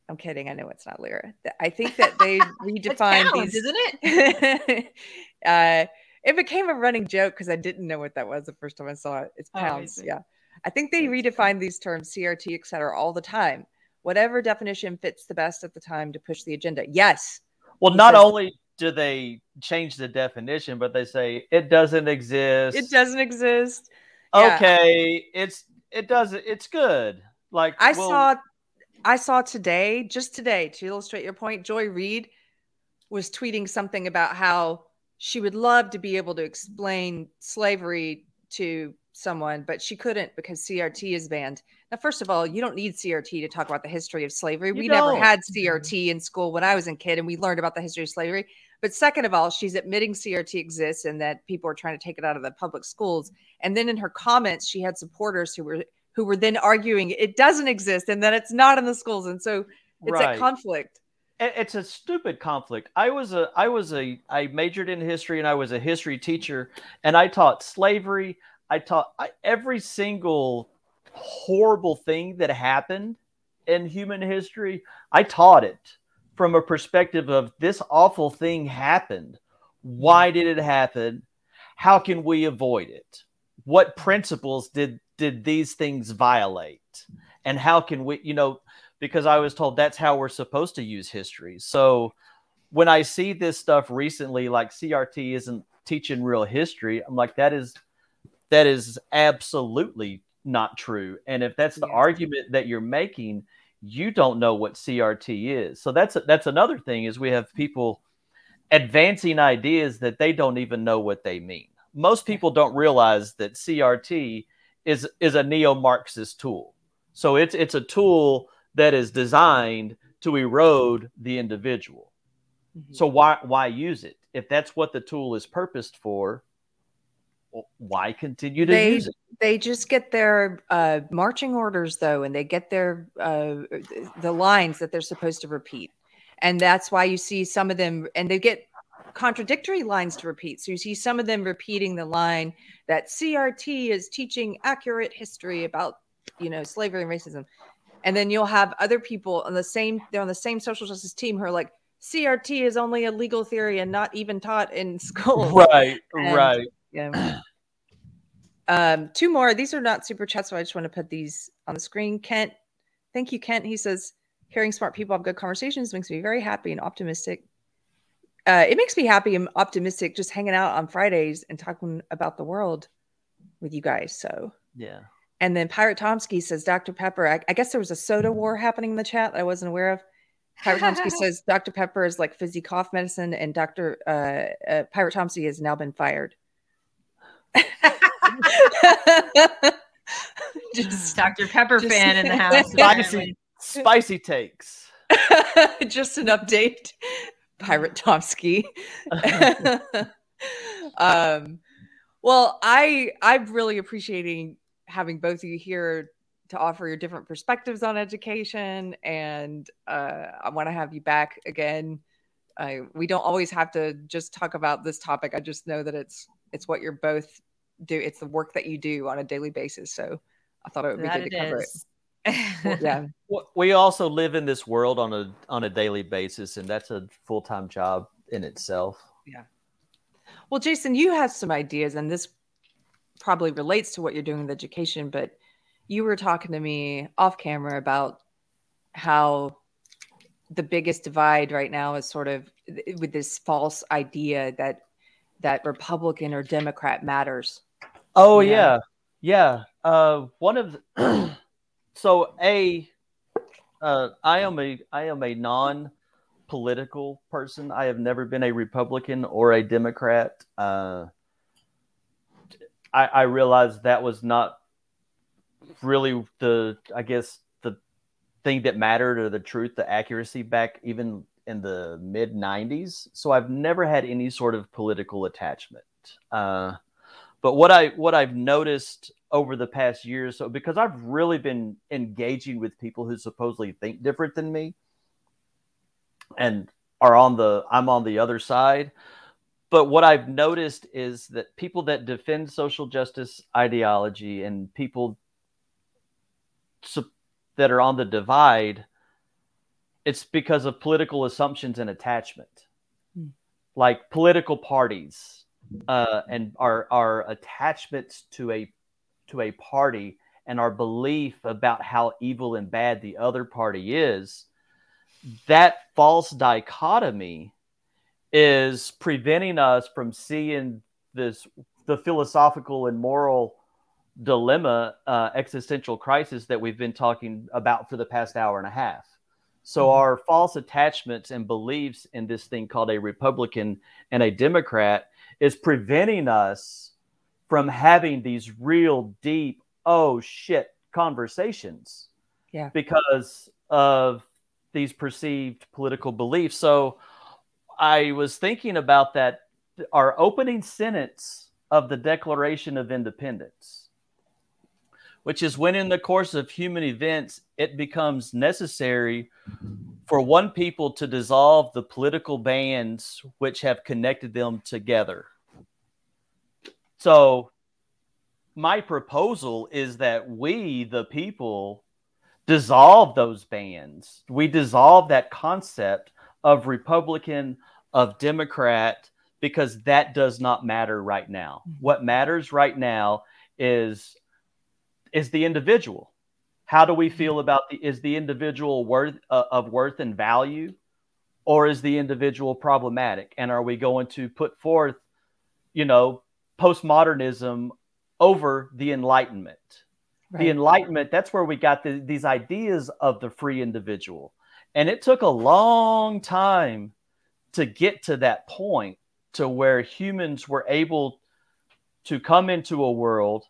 I'm kidding. I know it's not lira. Th- I [laughs] think that they It's redefined pounds, these. isn't it? [laughs] uh, it became a running joke because I didn't know what that was the first time I saw it. It's Oh, I pounds. see. yeah. I think they redefine these terms, CRT, et cetera, all the time. Whatever definition fits the best at the time to push the agenda. Yes. Well, not says- only do they change the definition, but they say it doesn't exist. It doesn't exist. yeah. Okay, it's it doesn't. It's good. Like I well, saw I saw today, just today, to illustrate your point, Joy Reid was tweeting something about how she would love to be able to explain slavery to someone, but she couldn't because CRT is banned. Now, first of all, you don't need CRT to talk about the history of slavery. You we never don't. had CRT mm-hmm. in school when I was a kid, and we learned about the history of slavery. But second of all, she's admitting CRT exists and that people are trying to take it out of the public schools. And then in her comments, she had supporters who were who were then arguing it doesn't exist and that it's not in the schools. And so it's Right. a conflict. it's a stupid conflict. I was a I was a I majored in history and I was a history teacher and I taught slavery. I taught I, every single horrible thing that happened in human history. I taught it from a perspective of this awful thing happened. Why did it happen? How can we avoid it? What principles did did these things violate? And how can we, you know, because I was told that's how we're supposed to use history. So when I see this stuff recently, like CRT isn't teaching real history, I'm like, that is that is absolutely not true. And if that's the Yeah. argument that you're making, you don't know what CRT is. So that's that's another thing is we have people advancing ideas that they don't even know what they mean. Most people don't realize that CRT is is a neo-Marxist tool. So it's it's a tool that is designed to erode the individual. Mhm. So why why use it? If that's what the tool is purposed for, why continue to They- use it? They just get their uh, marching orders though, and they get their uh, the lines that they're supposed to repeat, and that's why you see some of them, and they get contradictory lines to repeat. So you see some of them repeating the line that CRT is teaching accurate history about you know slavery and racism, and then you'll have other people on the same they're on the same social justice team who are like CRT is only a legal theory and not even taught in [laughs] school. Right, And- right. Yeah. Um, two more. These are not super chats, so I just want to put these on the screen. Kent, thank you, Kent. He says, hearing smart people have good conversations makes me very happy and optimistic. Uh, it makes me happy and optimistic just hanging out on Fridays and talking about the world with you guys. So, Yeah. and then Pirate Tomsky says, Dr. Pepper, I, I guess there was a soda war happening in the chat that I wasn't aware of. Pirate Tomsky [laughs] says Dr. Pepper is like fizzy cough medicine, and Dr. Uh, uh, Pirate Tomsky has now been fired. [laughs] just, Dr. Pepper Just- fan in the [laughs] house. Spicy, spicy takes. just an update. Pirate Tomsky. [laughs] um, well, I I'm really appreciating having both of you here to offer your different perspectives on education, and uh, I want to have you back again. I, we don't always have to just talk about this topic. I just know that it's it's what you're both do. It's the work that you do on a daily basis. So I thought it would be That good to cover is. it. Yeah. [laughs] We also live in this world on a on a daily basis, and that's a full time job in itself. Yeah. Well, Jason, you have some ideas, and this probably relates to what you're doing with education, but you were talking to me off camera about how the biggest divide right now is sort of with this false idea that that Republican or Democrat matters. Oh Yeah. yeah, yeah. Uh, one of the, [clears throat] so a uh, I am a I am a non political person. I have never been a Republican or a Democrat. Uh, I, I realized that was not really the I guess the thing that mattered or the truth, the accuracy back even in the mid '90s. So I've never had any sort of political attachment. Uh, but what I what I've noticed over the past year or so, because I've really been engaging with people who supposedly think different than me, and are on the I'm on the other side. But what I've noticed is that people that defend social justice ideology and people that are on the divide, it's because of political assumptions and attachment, Hmm. like political parties uh, and our our attachments to a to a party and our belief about how evil and bad the other party is. That false dichotomy is preventing us from seeing this the philosophical and moral dilemma uh, existential crisis that we've been talking about for the past hour and a half so Mhm. our false attachments and beliefs in this thing called a republican and a democrat is preventing us from having these real deep oh shit conversations Yeah. because of these perceived political beliefs so I was thinking about that. Our opening sentence of the Declaration of Independence, which is when, in the course of human events, it becomes necessary for one people to dissolve the political bands which have connected them together. So, my proposal is that we, the people, dissolve those bands. We dissolve that concept of Republican, of Democrat, because that does not matter right now. What matters right now is is the individual. How do we feel about the is the individual worth uh, of worth and value, or is the individual problematic? And are we going to put forth, you know, postmodernism over the Enlightenment? The Enlightenment, that's where we got the, these ideas of the free individual. And it took a long time to get to that point to where humans were able to come into a world,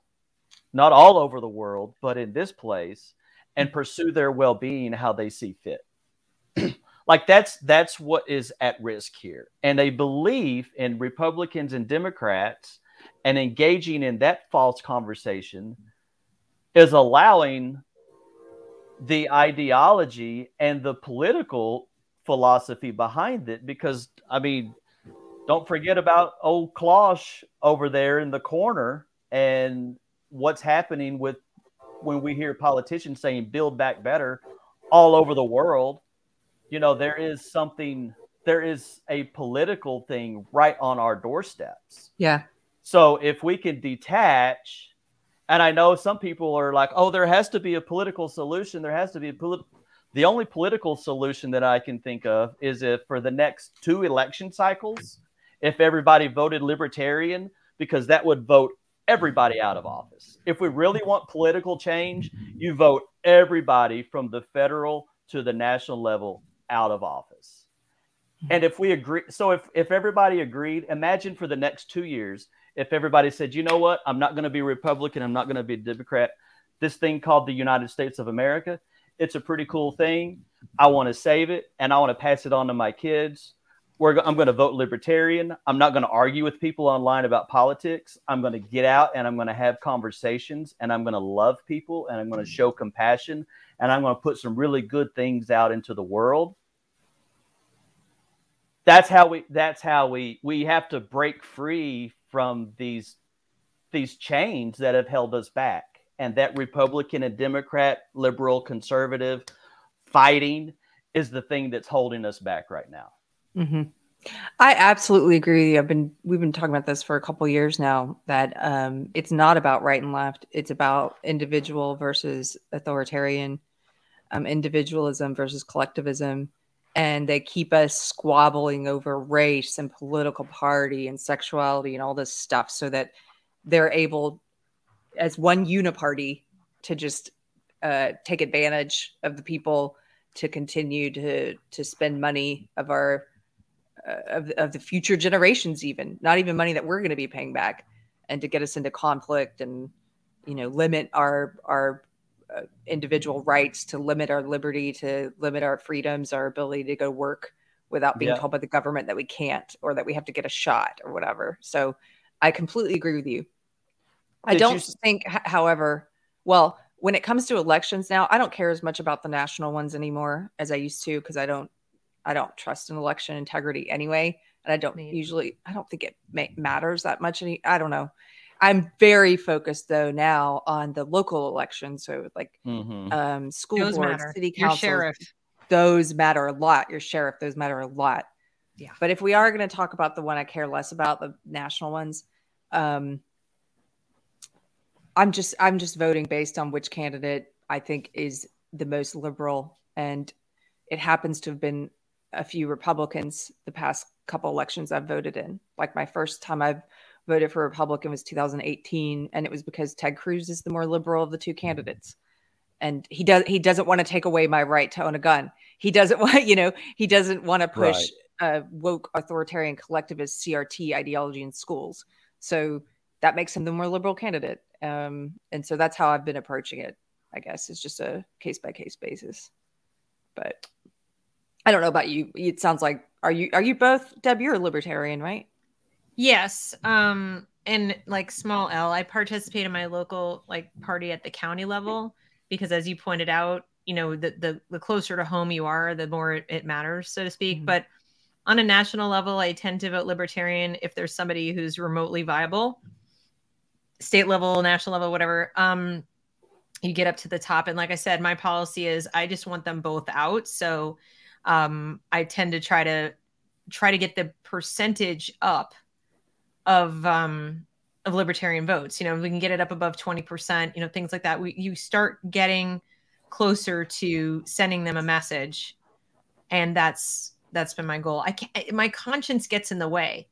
not all over the world, but in this place, and pursue their well-being how they see fit. [clears throat] like that's that's what is at risk here. And a belief in Republicans and Democrats and engaging in that false conversation is allowing the ideology and the political philosophy behind it because i mean don't forget about old Klaus over there in the corner and what's happening with when we hear politicians saying build back better all over the world you know there is something there is a political thing right on our doorsteps Yeah. So if we can detach, and I know some people are like, "Oh, there has to be a political solution. There has to be a polit." The only political solution that I can think of is if for the next two election cycles, if everybody voted libertarian, because that would vote everybody out of office. If we really want political change, you vote everybody from the federal to the national level out of office. And if we agree, so if, if everybody agreed, imagine for the next two years, if everybody said, you know what, I'm not going to be Republican, I'm not going to be Democrat, this thing called the United States of America, it's a pretty cool thing. I want to save it and I want to pass it on to my kids. we're, I'm going to vote libertarian. I'm not going to argue with people online about politics. I'm going to get out and I'm going to have conversations and I'm going to love people and I'm going to show compassion and I'm going to put some really good things out into the world. That's how we that's how we we have to break free from these these chains that have held us back. And that Republican and Democrat, liberal, conservative fighting is the thing that's holding us back right now. Mm-hmm. I absolutely agree. I've been we've been talking about this for a couple years now that um, it's not about right and left. It's about individual versus authoritarian, um, individualism versus collectivism, and they keep us squabbling over race and political party and sexuality and all this stuff, so that they're able, as one uniparty, to just uh, take advantage of the people to continue to to spend money of our uh, of, of the future generations even not even money that we're going to be paying back and to get us into conflict and you know limit our our Uh, individual rights to limit our liberty to limit our freedoms our ability to go work without being Yeah. told by the government that we can't or that we have to get a shot or whatever so i completely agree with you i Did you don't s- think however well when it comes to elections now i don't care as much about the national ones anymore as i used to because i don't I don't trust in election integrity anyway, and I don't usually. I don't think it ma- matters that much. Any, I don't know. I'm very focused though now on the local elections, so like Mhm. um, school Those boards, matter. city council, councils. sheriff. Those matter a lot. Your sheriff, those matter a lot. Yeah. But if we are going to talk about the one I care less about, the national ones, um, I'm just I'm just voting based on which candidate I think is the most liberal, and it happens to have been a few Republicans the past couple elections I've voted in. Like my first time I've voted for Republican was 2018, and it was because Ted Cruz is the more liberal of the two candidates, and he does he doesn't want to take away my right to own a gun. He doesn't [laughs] want you know he doesn't want to push uh, woke authoritarian collectivist CRT ideology in schools. So that makes him the more liberal candidate. Um, and so that's how I've been approaching it. I guess it's just a case by case basis. But I don't know about you. It sounds like are you are you both Deb? You're a libertarian, right? Yes. Um, and like small L, I participate in my local like party at the county level because as you pointed out, you know, the the, the closer to home you are, the more it, it matters, so to speak. Mhm. But on a national level, I tend to vote libertarian if there's somebody who's remotely viable. State level, national level, whatever. Um, you get up to the top. And like I said, my policy is I just want them both out. So um, I tend to try to try to get the percentage up of um of libertarian votes you know we can get it up above 20% you know things like that we you start getting closer to sending them a message and that's that's been my goal i can't my conscience gets in the way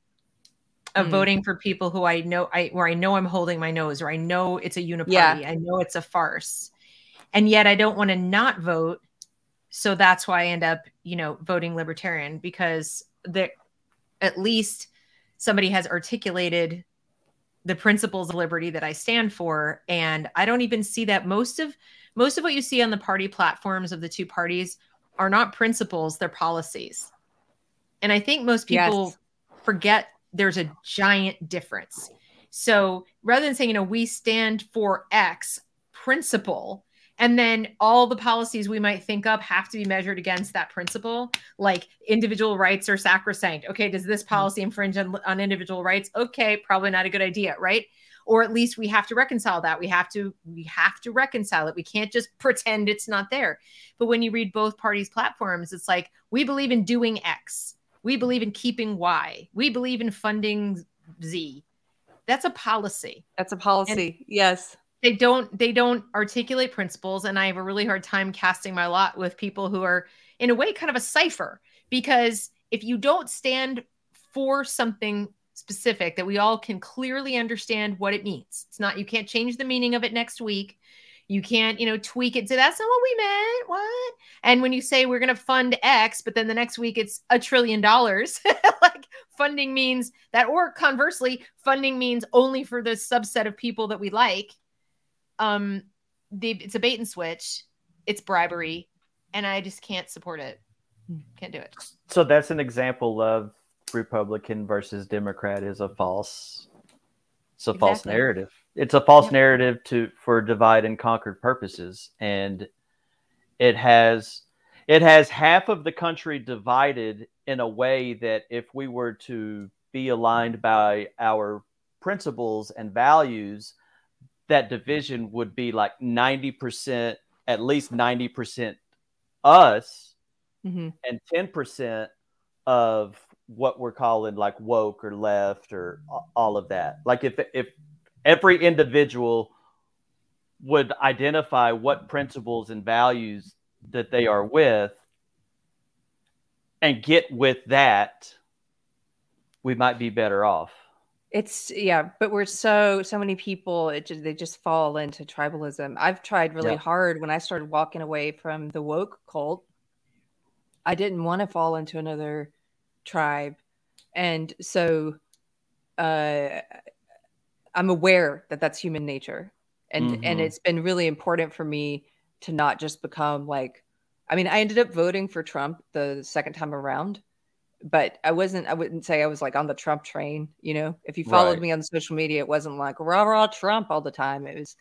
of Mm. voting for people who i know i where i know i'm holding my nose or i know it's a uniparty Yeah. i know it's a farce and yet i don't want to not vote so that's why i end up you know voting libertarian because there at least somebody has articulated the principles of liberty that I stand for and I don't even see that most of most of what you see on the party platforms of the two parties are not principles they're policies. And I think most people Yes. forget there's a giant difference. So rather than saying you know we stand for x principle and then all the policies we might think up have to be measured against that principle. Like individual rights are sacrosanct. Okay does this mm-hmm. policy infringe on, on individual rights? Okay probably not a good idea right? Or at least we have to reconcile that. We have to we have to reconcile it. We can't just [laughs] pretend it's not there. But when you read both parties platforms it's like we believe in doing x. We believe in keeping y. We believe in funding z. That's a policy. That's a policy. yes. They don't they don't articulate principles and i have a really hard time casting my lot with people who are in a way kind of a cipher because if you don't stand for something specific that we all can clearly understand what it means it's not you can't change the meaning of it next week. You can't you know tweak it to that's not what we meant what? And when you say we're going to fund x but then the next week it's a trillion dollars [laughs] like funding means that or conversely funding means only for the subset of people that we like um the, it's a bait and switch it's bribery and i just can't support it can't do it So that's an example of Republican versus Democrat is a false it's a false Exactly. narrative. It's a false Yep. narrative to for divide and conquer purposes. And it has it has half of the country divided in a way that if we were to be aligned by our principles and values, that division would be like 90%, at least 90% us Mhm. and 10% of what we're calling like woke or left or all of that. Like if if every individual would identify what principles and values that they are with and get with that, we might be better off. It's yeah, but we're so so many people. It just they just fall into tribalism. I've tried really Yeah. hard when I started walking away from the woke cult. I didn't want to fall into another tribe, and so uh, I'm aware that that's human nature, and and Mhm. it's been really important for me to not just become like. I mean, I ended up voting for Trump the second time around, but I wasn't. I wouldn't say I was like on the Trump train. You know, if you followed Right. me on social media, it wasn't like rah rah Trump all the time. It was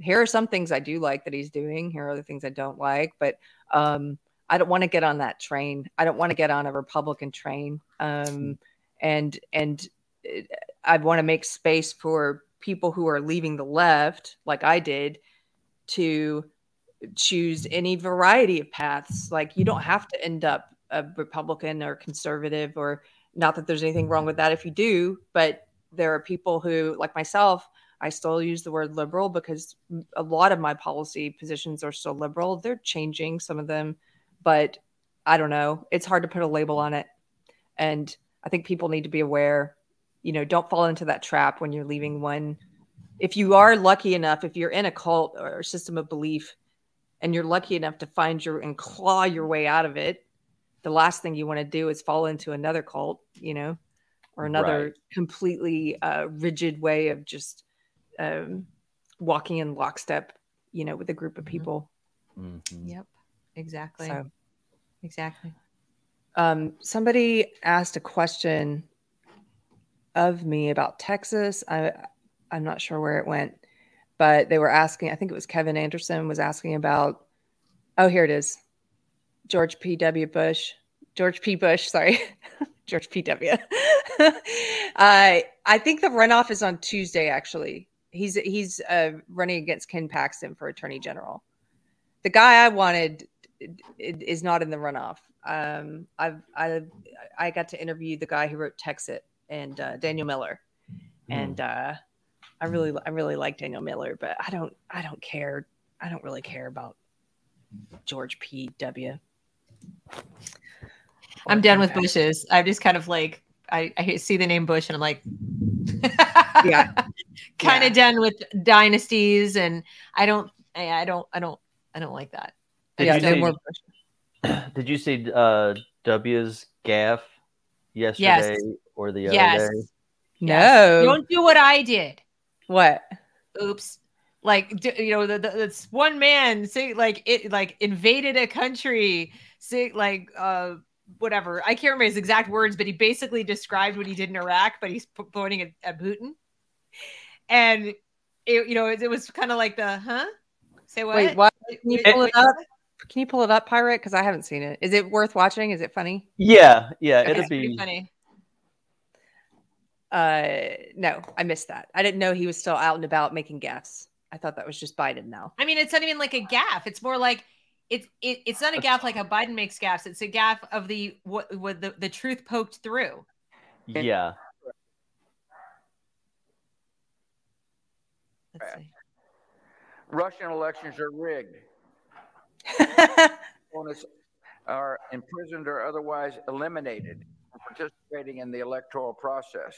here are some things I do like that he's doing. Here are other things I don't like, but um, I don't want to get on that train. I don't want to get on a Republican train. Um, and and it- I want to make space for people who are leaving the left, like I did, to choose any variety of paths. Like you don't have to end up a Republican or conservative, or not that there's anything wrong mm-hmm. with that if you do, but there are people who, like myself, I still use the word liberal because a lot of my policy positions are still liberal. They're changing some of them, but I don't know. It's hard to put a label on it. And I think people need to be aware, you know, don't fall into that trap when you're leaving one. If you are lucky enough, if you're in a cult or system of belief and you're lucky enough to find your and claw your way out of it, the last thing you want to do is fall into another cult, you know, or another Right. completely uh, rigid way of just um, walking in lockstep, you know, with a group of Mhm. people. Mhm. Yep. Exactly. So, Exactly. um, somebody asked a question of me about Texas. I, I'm not sure where it went, but they were asking. I think it was Kevin Anderson was asking about. Oh, here it is. George P. W. Bush. George P. Bush. Sorry, [laughs] George P. W. [laughs] uh, I think the runoff is on Tuesday. Actually, he's he's uh, running against Ken Paxton for Attorney General. The guy I wanted is not in the runoff. Um, I've I I got to interview the guy who wrote Texit and uh, Daniel Miller, and uh, I really I really like Daniel Miller, but I don't I don't care I don't really care about George P. W. I'm done with bushes. I'm just kind of like I, I see the name Bush and I'm like Yeah. [laughs] kind Yeah. of done with dynasties and I don't I, I don't I don't I don't like that. Did yeah, you no see- more Bush. [clears throat] Did you see uh, W's gaff yesterday or the other Yes. day? No. Don't do what I did. What? Oops. Like you know, the, the, this one man say like it like invaded a country, say like uh whatever. I can't remember his exact words, but he basically described what he did in Iraq, but he's p- pointing at, at Putin. And it, you know, it, it was kind of like the huh? Say what? Wait, what? Can you pull wait, it up? Can you pull it up, Pirate? Because I haven't seen it. Is it worth watching? Is it funny? Yeah, yeah, Okay, it'll be. funny. Uh, no, I missed that. I didn't know he was still out and about making gaffes. I thought that was just Biden now. I mean, it's not even like a gaff. It's more like it's it, it's not a gaff like a Biden makes gaffes. It's a gaff of the what, what the, the truth poked through. Yeah, Let's see. Russian elections are rigged. [laughs] Opponents are imprisoned or otherwise eliminated from participating in the electoral process.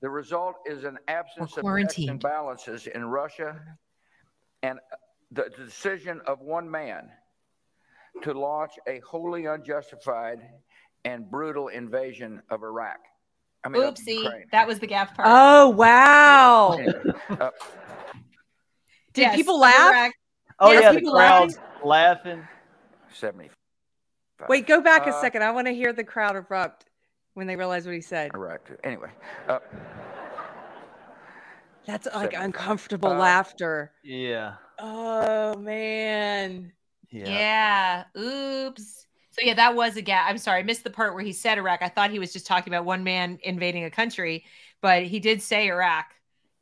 The result is an absence of checks and balances in Russia and the decision of one man to launch a wholly unjustified and brutal invasion of Iraq. I mean, Oopsie, that was the gaff part. oh wow! Anyway, uh, [laughs] Did Yes, people laugh? Iraq. Oh Yes, yeah, the people crowd's laughing. 70. Wait, go back a Uh, second. I want to hear the crowd erupt. when they realize what he said. Iraq. Anyway, uh, That's like Seven. uncomfortable Uh, laughter. Yeah. Oh man. Yeah. Oops. So yeah, that was a gap. I'm sorry, I missed the part where he said Iraq. I thought he was just talking about one man invading a country, but he did say Iraq.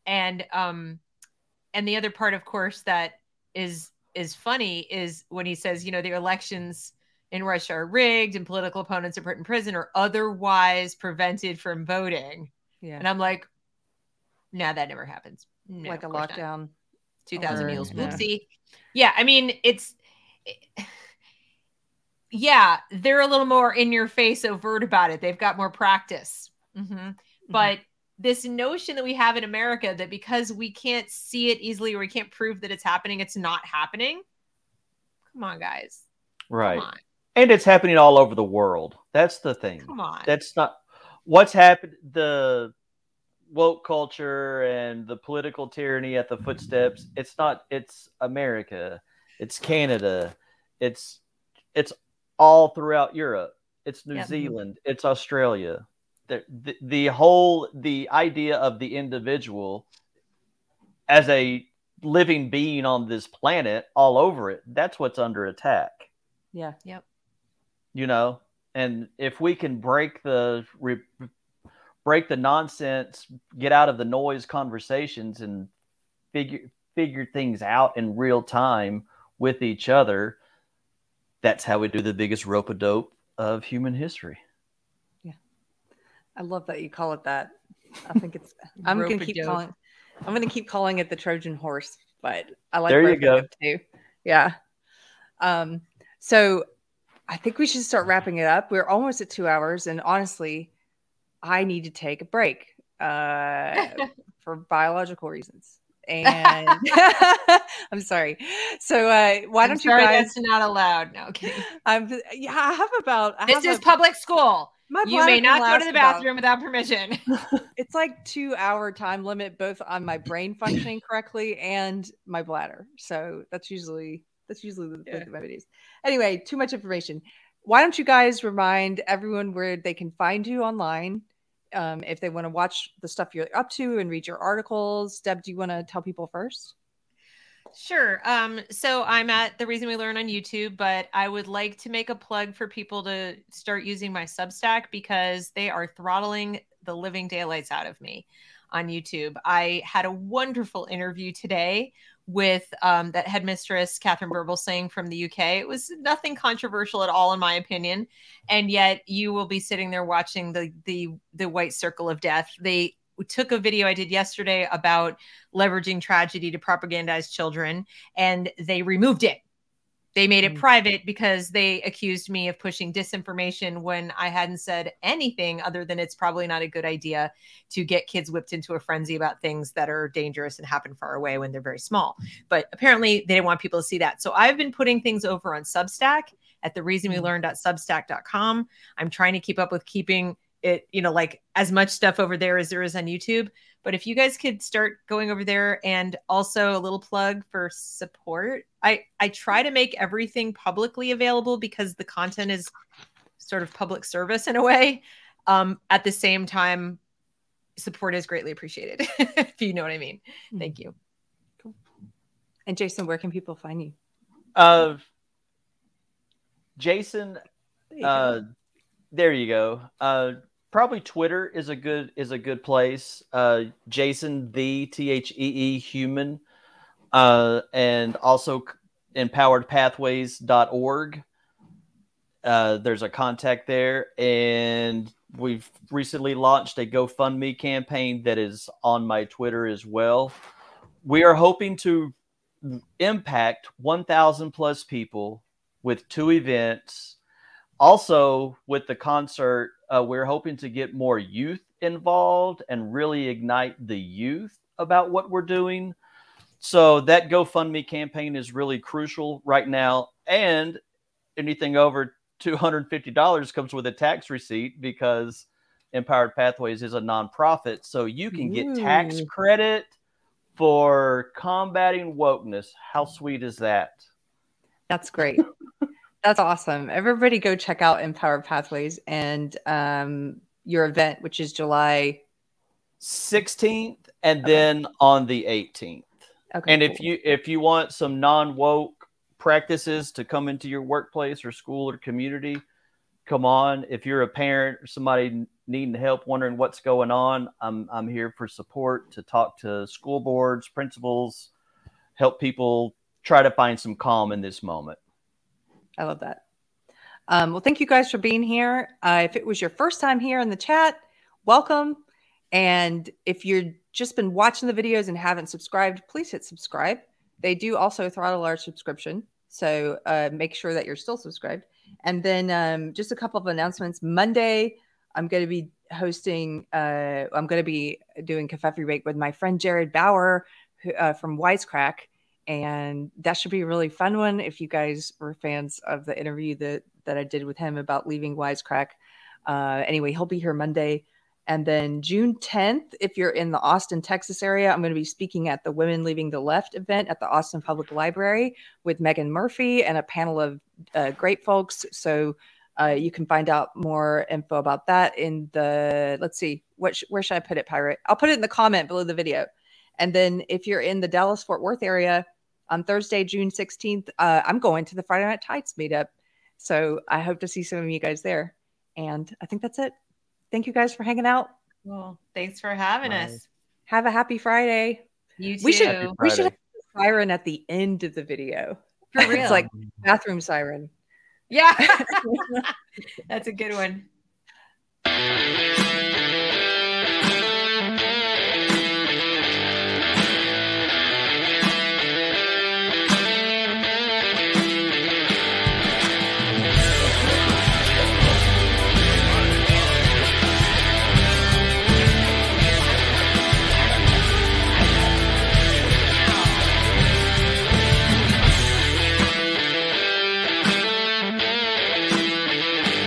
And um and the other part, of course, that is is funny is when he says, you know, the elections in Russia are rigged and political opponents are put in prison or otherwise prevented from voting. Yeah. And I'm like, no, that never happens. No, like a lockdown. not. Lockdown. 2000 Or- mules. yeah. Whoopsie. Yeah, I mean, it's [sighs] yeah, they're a little more in your face overt about it. They've got more practice. Mhm. But this notion that we have in America that because we can't see it easily or we can't prove that it's happening, it's not happening. Come on, guys. Right. On. And it's happening all over the world. That's the thing. Come on. That's not what's happened. The woke culture and the political tyranny at the footsteps. It's not. It's America. It's Canada. It's it's all throughout Europe. It's New Yep. Zealand. It's Australia. The, the the whole the idea of the individual as a living being on this planet all over it. That's what's under attack Yeah. Yep. you know and if we can break the re, break the nonsense get out of the noise conversations and figure figure things out in real time with each other that's how we do the biggest rope a dope of human history Yeah. I love that you call it that. I think it's. [laughs] I'm gonna keep calling. I'm gonna keep calling it the Trojan horse, but I like There you rope-a-dope go. too. Yeah. Um. So, I think we should start wrapping it up. We're almost at two hours, and honestly, I need to take a break uh, [laughs] for biological reasons. And [laughs] I'm sorry. So, uh, why I'm don't you sorry guys? that's not allowed. No, kidding. [laughs] I'm. Yeah, I have about. I This have is a- public school. my You may not go to the about- bathroom without permission. it's like two hour time limit both on my brain functioning [clears throat] correctly and my bladder so that's usually that's usually the, Yeah. the remedies anyway too much information why don't you guys remind everyone where they can find you online um, if they want to watch the stuff you're up to and read your articles deb do you want to tell people first Sure. Um, so I'm at the reason we learn on YouTube, but I would like to make a plug for people to start using my Substack because they are throttling the living daylights out of me on YouTube. I had a wonderful interview today with um, that headmistress Katharine Birbalsingh from the UK. It was nothing controversial at all, in my opinion, and yet you will be sitting there watching the the the white circle of death. They took a video I did yesterday about leveraging tragedy to propagandize children, and they removed it. They made it Mm. private because they accused me of pushing disinformation when I hadn't said anything other than it's probably not a good idea to get kids whipped into a frenzy about things that are dangerous and happen far away when they're very small. But apparently, they didn't want people to see that. So I've been putting things over on Substack at the reason we learn.substack.com. I'm trying to keep up with keeping it, you know, like as much stuff over there as there is on YouTube. But if you guys could start going over there and also a little plug for support. I I try to make everything publicly available because the content is sort of public service in a way. Um, at the same time, support is greatly appreciated. [laughs] if you know what I mean. Thank you. and jason where can people find you uh jason There you go. uh there you go uh probably twitter is a good is a good place. Uh jason the t-h-e-e human. Uh and also empoweredpathways.org uh there's a contact there. And we've recently launched a gofundme campaign that is on my twitter as well. We are hoping to impact 1000 plus people with two events. Also with the concert uh, we're hoping to get more youth involved and really ignite the youth about what we're doing. So that gofundme campaign is really crucial right now. And anything over $250 comes with a tax receipt because empowered pathways is a nonprofit. So you can get tax credit for combating wokeness. How sweet is that? That's great. That's awesome. Everybody go check out Empowered Pathways and um, your event, which is July 16th and then on the 18th. Okay. And if you if you want some non-woke practices to come into your workplace or school or community, come on. If you're a parent or somebody needing help, wondering what's going on, I'm I'm here for support to talk to school boards, principals, help people try to find some calm in this moment. I love that. Um, well, thank you guys for being here. Uh, if it was your first time here in the chat, welcome. And if you've just been watching the videos and haven't subscribed, please hit subscribe. They do also throttle our subscription. So uh, make sure that you're still subscribed. And then um, just a couple of announcements. Monday, I'm going to be hosting, uh, I'm going to be doing Kerfefe Break with my friend Jared Bauer who, uh, from Wisecrack. And that should be a really fun one if you guys were fans of the interview that, that I did with him about leaving Wisecrack. Uh, anyway, he'll be here Monday. And then June 10th, if you're in the Austin, Texas area, I'm going to be speaking at the Women Leaving the Left event at the Austin Public Library with Meghan Murphy and a panel of uh, great folks. So uh, you can find out more info about that in the, let's see, what sh- where should I put it, Pirate? I'll put it in the comment below the video. And then if you're in the Dallas Fort Worth area on Thursday, June 16th, uh, I'm going to the Friday Night Tights meetup. So I hope to see some of you guys there. And I think that's it. Thank you guys for hanging out. Well, thanks for having Bye. us. Have a happy Friday. You too. We should we should have a siren at the end of the video. For real. It's like bathroom siren. yeah. [laughs] [laughs] That's a good one.